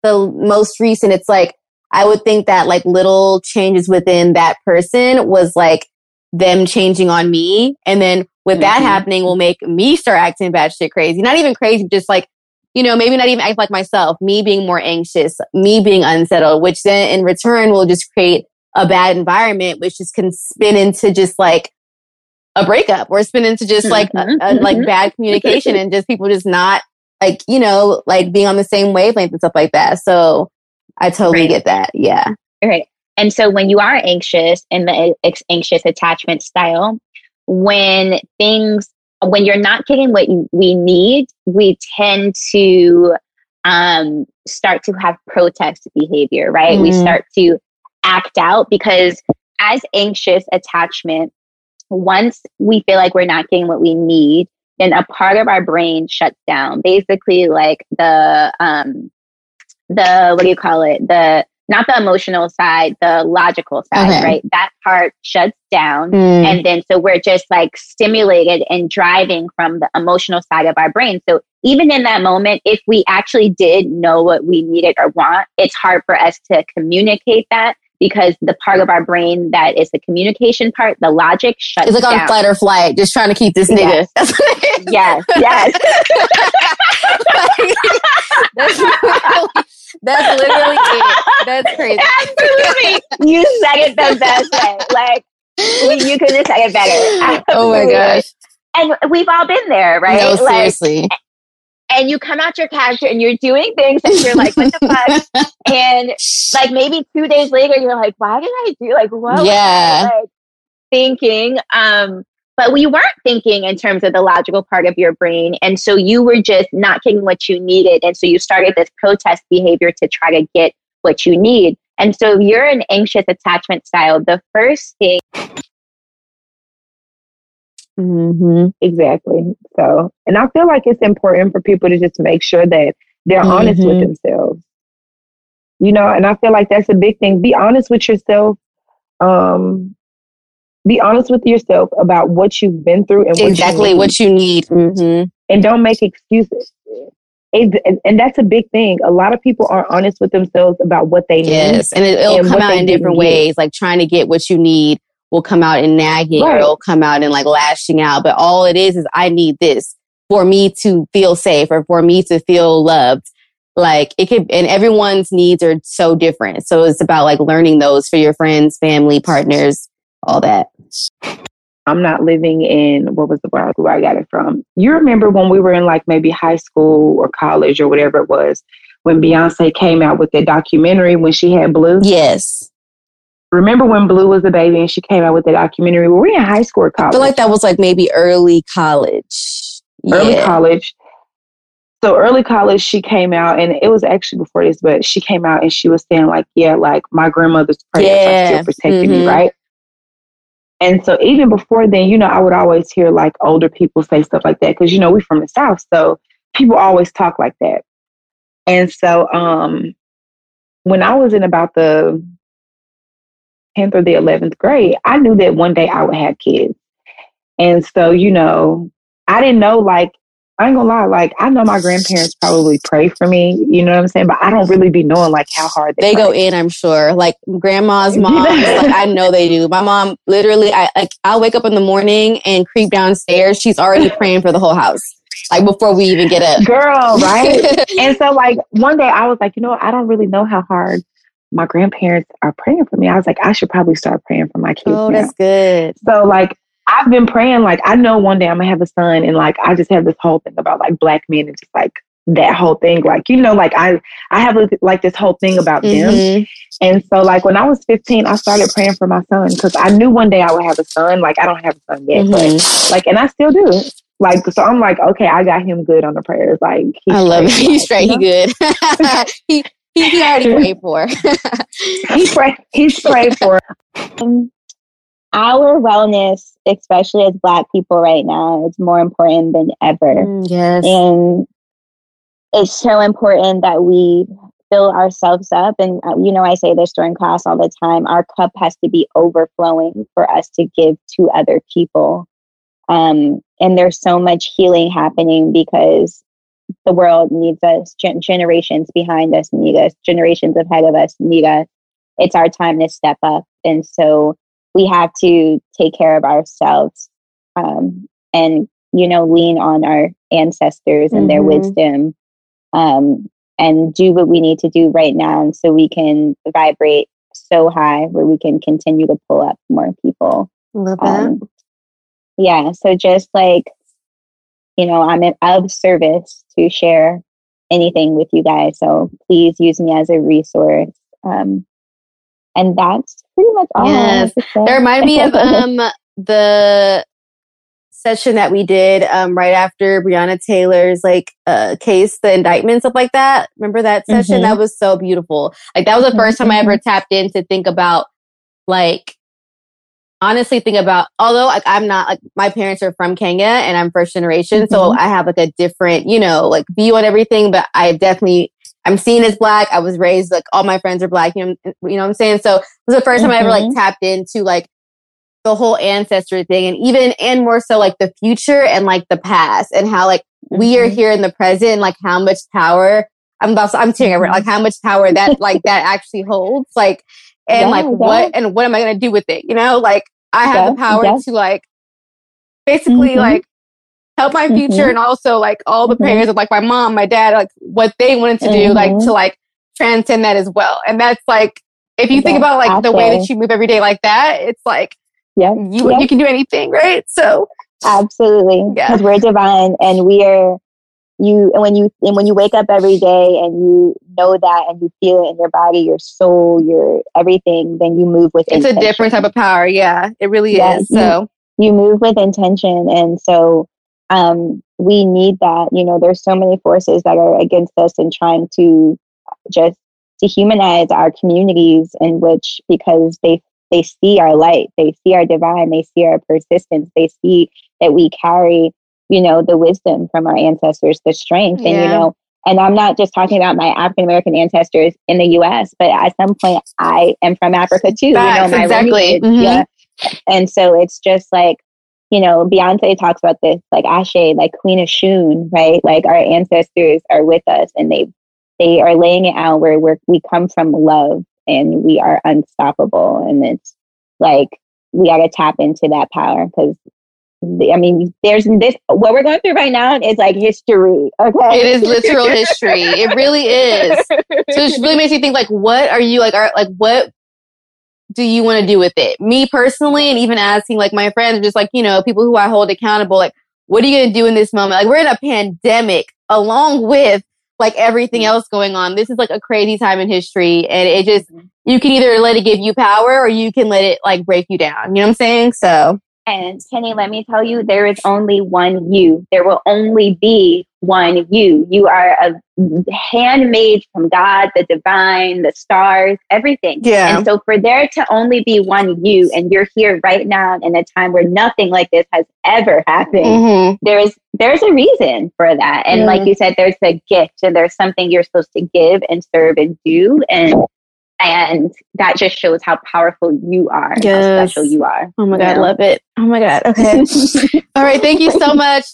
the most recent, it's like, I would think that like little changes within that person was like them changing on me. And then with that Mhm. happening will make me start acting bad shit crazy. Not even crazy, just like, you know, maybe not even act like myself, me being more anxious, me being unsettled, which then in return will just create a bad environment, which just can spin into just like a breakup or spin into just like a, a, like Mhm. bad communication and just people just not like, you know, like being on the same wavelength and stuff like that. So I totally Right. get that. Yeah. Right. And so when you are anxious in the anxious attachment style, when things, when you're not getting what you- we need, we tend to um, start to have protest behavior, right? We Mm. start to act out because as anxious attachment, once we feel like we're not getting what we need, then a part of our brain shuts down. Basically, like the um, the what do you call it? The not the emotional side, the logical side, Okay. right? That part shuts down. Mm. And then so we're just like stimulated and driving from the emotional side of our brain. So even in that moment, if we actually did know what we needed or want, it's hard for us to communicate that because the part of our brain that is the communication part, the logic shuts It's like on down. fight or flight, just trying to keep this nigga. Yes. yes, yes. that's, literally, that's literally it. That's crazy. Absolutely. You said it the best way. Like, you you couldn't have said it better. Oh my gosh. And we've all been there, right? No, Like, seriously. and you come out your character and you're doing things and you're like, what the fuck? and like maybe two days later, you're like, why did I do like what? was I, Yeah. like thinking. Um, but we weren't thinking in terms of the logical part of your brain. And so you were just not getting what you needed. And so you started this protest behavior to try to get what you need. And so if you're an anxious attachment style, the first thing Mm-hmm. Exactly. So, and I feel like it's important for people to just make sure that they're honest with Mhm. themselves. You know, and I feel like that's a big thing. Be honest with yourself. Um, be honest with yourself about what you've been through and what Exactly you what you need. Mm-hmm. and don't make excuses. It, and, that's a big thing. A lot of people aren't honest with themselves about what they need. Yes, and it, it'll and come out in different get. ways. Like trying to get what you need will come out in nagging, Right. it'll come out in like lashing out. But all it is is I need this for me to feel safe or for me to feel loved. Like it could, and everyone's needs are so different. So it's about like learning those for your friends, family, partners, all that. I'm not living in what was the where where I got it from. You remember when we were in like maybe high school or college or whatever it was when Beyonce came out with that documentary when she had Blue? Yes. Remember when Blue was a baby and she came out with the documentary? Were we in high school or college? I feel like that was like maybe early college. early Yeah. college. So early college, she came out, and it was actually before this, but she came out and she was saying like, "Yeah, like my grandmother's prayers are still protecting me, Mhm. right?" And so even before then, you know, I would always hear like older people say stuff like that because you know we're from the south, so people always talk like that. And so, um, when I was in about the tenth or the eleventh grade, I knew that one day I would have kids. And so, you know, I didn't know like I ain't gonna lie, like I know my grandparents probably pray for me, you know what I'm saying? But I don't really be knowing like how hard they, They go in, I'm sure. Like grandma's mom, like I know they do. My mom literally, I like I'll wake up in the morning and creep downstairs. She's already praying for the whole house, like before we even get up. Girl, right? and so like one day I was like, you know, what? I don't really know how hard my grandparents are praying for me. I was like, I should probably start praying for my kids. Oh, now. that's good. So like I've been praying like I know one day I'm gonna have a son and like I just have this whole thing about like black men and just like that whole thing like you know like I I have like this whole thing about them Mhm. and so like when I was 15 I started praying for my son because I knew one day I would have a son like I don't have a son yet but Mm-hmm. like and I still do like so I'm like okay I got him good on the prayers like I love it. He's straight. He good. he, he he already prayed for. he pray he's prayed for Um, our wellness, especially as Black people right now, is more important than ever. Mm, yes. And it's so important that we fill ourselves up. And, uh, you know, I say this during class all the time our cup has to be overflowing for us to give to other people. Um, and there's so much healing happening because the world needs us, Gen- generations behind us need us, generations ahead of us need us. It's our time to step up. And so we have to take care of ourselves um, and, you know, lean on our ancestors and their Mhm. wisdom um, and do what we need to do right now so we can vibrate so high where we can continue to pull up more people. Love that. Um, yeah, so just like, you know, I'm of service to share anything with you guys. So please use me as a resource. Um, and that's pretty much all. Yes. That reminded me of um the session that we did um right after Breonna Taylor's like uh case, the indictment, stuff like that. Remember that session? Mhm. That was so beautiful. Like that was the 1st time I ever tapped in to think about like honestly think about although like I'm not like my parents are from Kenya and I'm first generation, so Mhm. I have like a different, you know, like view on everything, but I definitely I'm seen as black. I was raised like all my friends are black, you know, you know what I'm saying? So it was the first time I ever like Mhm. tapped into like the whole ancestry thing and even and more so like the future and like the past and how like we are here in the present and like how much power I'm about I'm tearing over like how much power that like that actually holds like and Yeah, like yeah. what and what am I gonna do with it? You know, like I have the power yeah. to like basically Mhm. like help my future Mhm. and also like all the Mhm. prayers of like my mom, my dad, like what they wanted to do, like to like transcend that as well. And that's like if you think about like out the way that you move every day like that, it's like Yeah. you yeah. you can do anything, right? So Absolutely, Yeah. because we're divine, and we are you. And when you and when you wake up every day and you know that, and you feel it in your body, your soul, your everything, then you move with. it's a different type of power. Yeah, it really Yeah, is. you- So you move with intention, and so um, we need that. You know, there's so many forces that are against us and trying to just dehumanize our communities in which because they they see our light, they see our divine, they see our persistence, they see that we carry, you know, the wisdom from our ancestors, the strength. And, you know, and I'm not just talking about my African American ancestors in the US, but at some point I am from Africa too. Facts, you know, my exactly. Mhm. Yeah. And so it's just like, you know, Beyonce talks about this, like Ashe, like Queen Oshun, right? Like our ancestors are with us and they they are laying it out where we're, we come from love and we are unstoppable. And it's like we got to tap into that power because I mean, there's this what we're going through right now is like history. Okay, It is literal history. It really is. So it really makes you think like, what are you like? Are like what do you want to do with it? Me personally, and even asking like my friends, just like you know people who I hold accountable, like what are you going to do in this moment? Like we're in a pandemic, along with like everything else going on. This is like a crazy time in history, and it just mm-hmm. you can either let it give you power or you can let it like break you down. You know what I'm saying? So And Penny, let me tell you, there is only one you. There will only be one you. You are a handmade from God, the divine, the stars, everything. Yeah. And so for there to only be one you, and you're here right now in a time where nothing like this has ever happened, Mhm. there's there's a reason for that. And Yeah. like you said, there's a gift and there's something you're supposed to give and serve and do. And and that just shows how powerful you are and how special you are. Oh my you god, know? love it. Oh my god. Okay. All right, thank you so much.